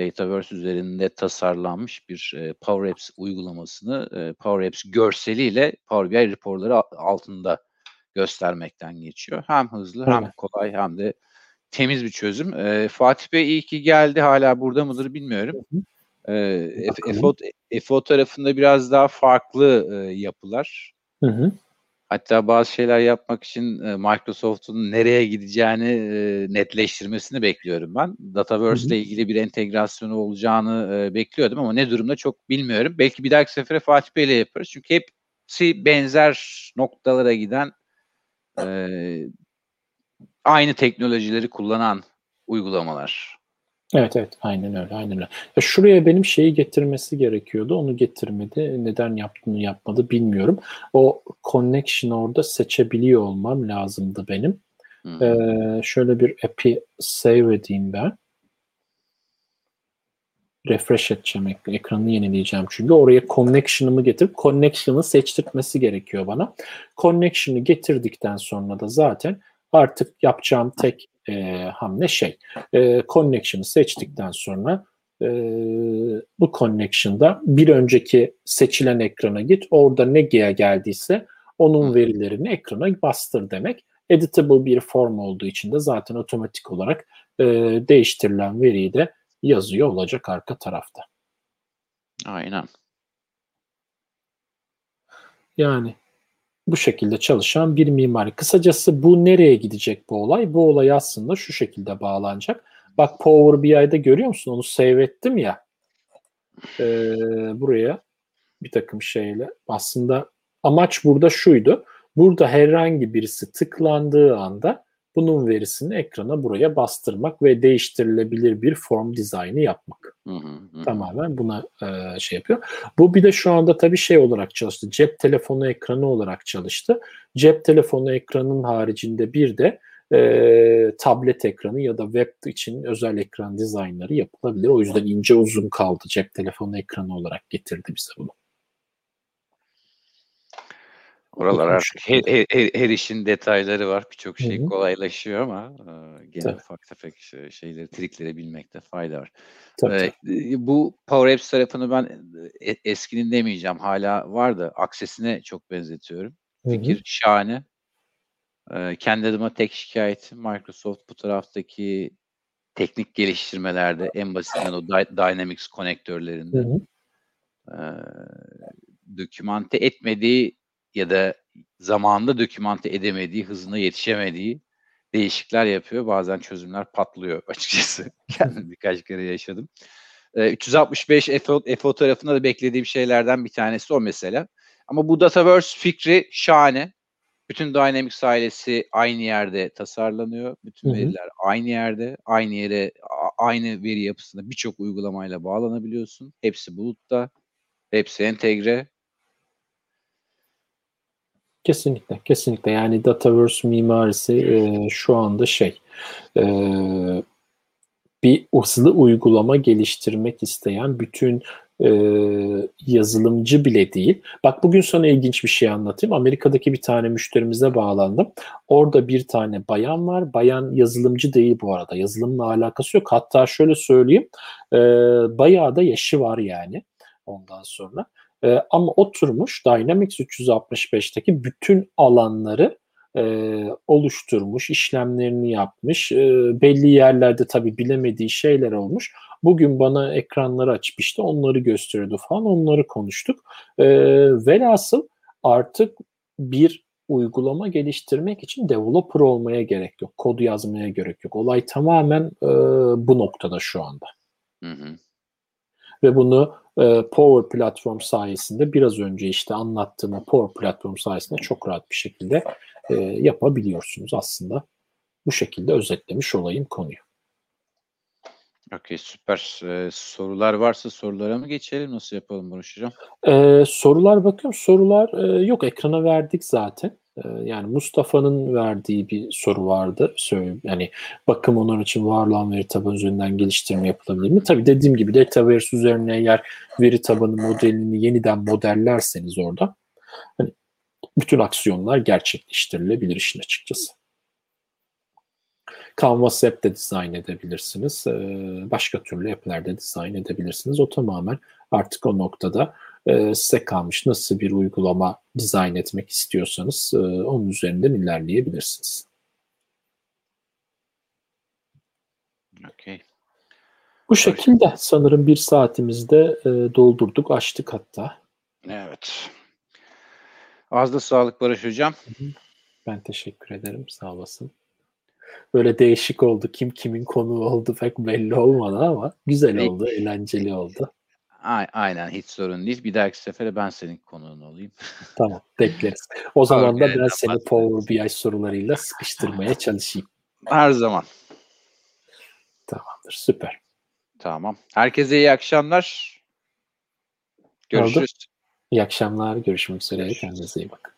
S2: Dataverse üzerinde tasarlanmış bir e, Power Apps uygulamasını e, Power Apps görseliyle Power BI raporları altında göstermekten geçiyor. Hem hızlı hem kolay hem de temiz bir çözüm. E, Fatih Bey iyi ki geldi. Hala burada mıdır bilmiyorum. E, FO, FO tarafında biraz daha farklı e, yapılar. Hı hı. Hatta bazı şeyler yapmak için e, Microsoft'un nereye gideceğini e, netleştirmesini bekliyorum ben. Dataverse ile ilgili bir entegrasyonu olacağını e, bekliyordum ama ne durumda çok bilmiyorum. Belki bir dahaki sefere Fatih Bey ile yaparız. Çünkü hepsi benzer noktalara giden aynı teknolojileri kullanan uygulamalar.
S1: Evet evet aynen öyle aynen öyle. Ya şuraya benim şeyi getirmesi gerekiyordu. Onu getirmedi. Neden yaptığını yapmadı bilmiyorum. O connection orada seçebiliyor olmam lazımdı benim. Hmm. Ee, şöyle bir app'i save edeyim ben. Refresh edeceğim ekranını yenileyeceğim çünkü oraya connection'ımı getirip connection'ı seçtirtmesi gerekiyor bana. Connection'ı getirdikten sonra da zaten artık yapacağım tek e, hamle şey. E, connection'ı seçtikten sonra e, bu connection'da bir önceki seçilen ekrana git. Orada ne geldiyse onun verilerini ekrana bastır demek. Editable bir form olduğu için de zaten otomatik olarak e, değiştirilen veriyi de yazıyor olacak arka tarafta.
S2: Aynen.
S1: Yani bu şekilde çalışan bir mimari. Kısacası bu nereye gidecek bu olay? Bu olay aslında şu şekilde bağlanacak. Bak Power BI'de görüyor musun? Onu save ettim ya. Ee, buraya bir takım şeyle. Aslında amaç burada şuydu. Burada herhangi birisi tıklandığı anda bunun verisini ekrana buraya bastırmak ve değiştirilebilir bir form dizaynı yapmak. Hı hı, Tamamen buna e, şey yapıyor. Bu bir de şu anda tabii şey olarak çalıştı. Cep telefonu ekranı olarak çalıştı. Cep telefonu ekranının haricinde bir de e, tablet ekranı ya da web için özel ekran dizaynları yapılabilir. O yüzden ince uzun kaldı cep telefonu ekranı olarak getirdi bize bunu.
S2: Oralar artık her, her, her işin detayları var. Birçok şey Hı-hı. kolaylaşıyor ama e, gene Tabii. ufak tefek şeyleri, trikleri bilmekte fayda var. Tabii, tabii. Bu Power Apps tarafını ben e, eskinin demeyeceğim. Hala var da aksesine çok benzetiyorum. Fikir Hı-hı. şahane. Ee, kendi adıma tek şikayetim Microsoft bu taraftaki teknik geliştirmelerde en basitinden o Dynamics konektörlerinde e, dokümante etmediği ya da zamanında dokümante edemediği, hızına yetişemediği değişikler yapıyor. Bazen çözümler patlıyor açıkçası. Kendim birkaç kere yaşadım. Ee, 365 FO, tarafında da beklediğim şeylerden bir tanesi o mesela. Ama bu Dataverse fikri şahane. Bütün Dynamics ailesi aynı yerde tasarlanıyor. Bütün Hı-hı. veriler aynı yerde, aynı yere, aynı veri yapısında birçok uygulamayla bağlanabiliyorsun. Hepsi bulutta, hepsi entegre.
S1: Kesinlikle, kesinlikle. Yani Dataverse mimarisi e, şu anda şey, e, bir hızlı uygulama geliştirmek isteyen bütün e, yazılımcı bile değil. Bak bugün sana ilginç bir şey anlatayım. Amerika'daki bir tane müşterimize bağlandım. Orada bir tane bayan var. Bayan yazılımcı değil bu arada. Yazılımla alakası yok. Hatta şöyle söyleyeyim. E, bayağı da yaşı var yani ondan sonra. E, ama oturmuş Dynamics 365'teki bütün alanları e, oluşturmuş, işlemlerini yapmış. E, belli yerlerde tabii bilemediği şeyler olmuş. Bugün bana ekranları açıp işte onları gösteriyordu falan onları konuştuk. E, velhasıl artık bir uygulama geliştirmek için developer olmaya gerek yok. Kod yazmaya gerek yok. Olay tamamen e, bu noktada şu anda. Hı hı. Ve bunu e, Power Platform sayesinde biraz önce işte anlattığım Power Platform sayesinde çok rahat bir şekilde e, yapabiliyorsunuz aslında. Bu şekilde özetlemiş olayım konuyu.
S2: Okey süper. Ee, sorular varsa sorulara mı geçelim? Nasıl yapalım bunu hocam?
S1: Ee, sorular bakıyorum. Sorular e, yok ekrana verdik zaten. Ee, yani Mustafa'nın verdiği bir soru vardı. Yani bakım onun için var olan veri tabanı üzerinden geliştirme yapılabilir mi? Tabii dediğim gibi Dataverse üzerine eğer veri tabanı modelini yeniden modellerseniz orada hani bütün aksiyonlar gerçekleştirilebilir işin açıkçası. Canvas App de dizayn edebilirsiniz. E, başka türlü app'ler de dizayn edebilirsiniz. O tamamen artık o noktada e, size kalmış nasıl bir uygulama dizayn etmek istiyorsanız e, onun üzerinden ilerleyebilirsiniz.
S2: Okay.
S1: Bu şekilde sanırım bir saatimizde e, doldurduk, açtık hatta.
S2: Evet. Az da sağlık Barış Hocam.
S1: Ben teşekkür ederim. Sağ olasın. Böyle değişik oldu. Kim kimin konuğu oldu pek belli olmadı ama güzel oldu, eğlenceli oldu.
S2: A- Aynen hiç sorun değil. Bir dahaki sefere ben senin konuğun olayım.
S1: Tamam, bekleriz. O zaman da ben seni Power BI sorularıyla sıkıştırmaya çalışayım.
S2: Her zaman.
S1: Tamamdır, süper.
S2: Tamam. Herkese iyi akşamlar. Görüşürüz.
S1: İyi akşamlar, görüşmek üzere.
S2: Görüşürüz.
S1: Kendinize iyi bakın.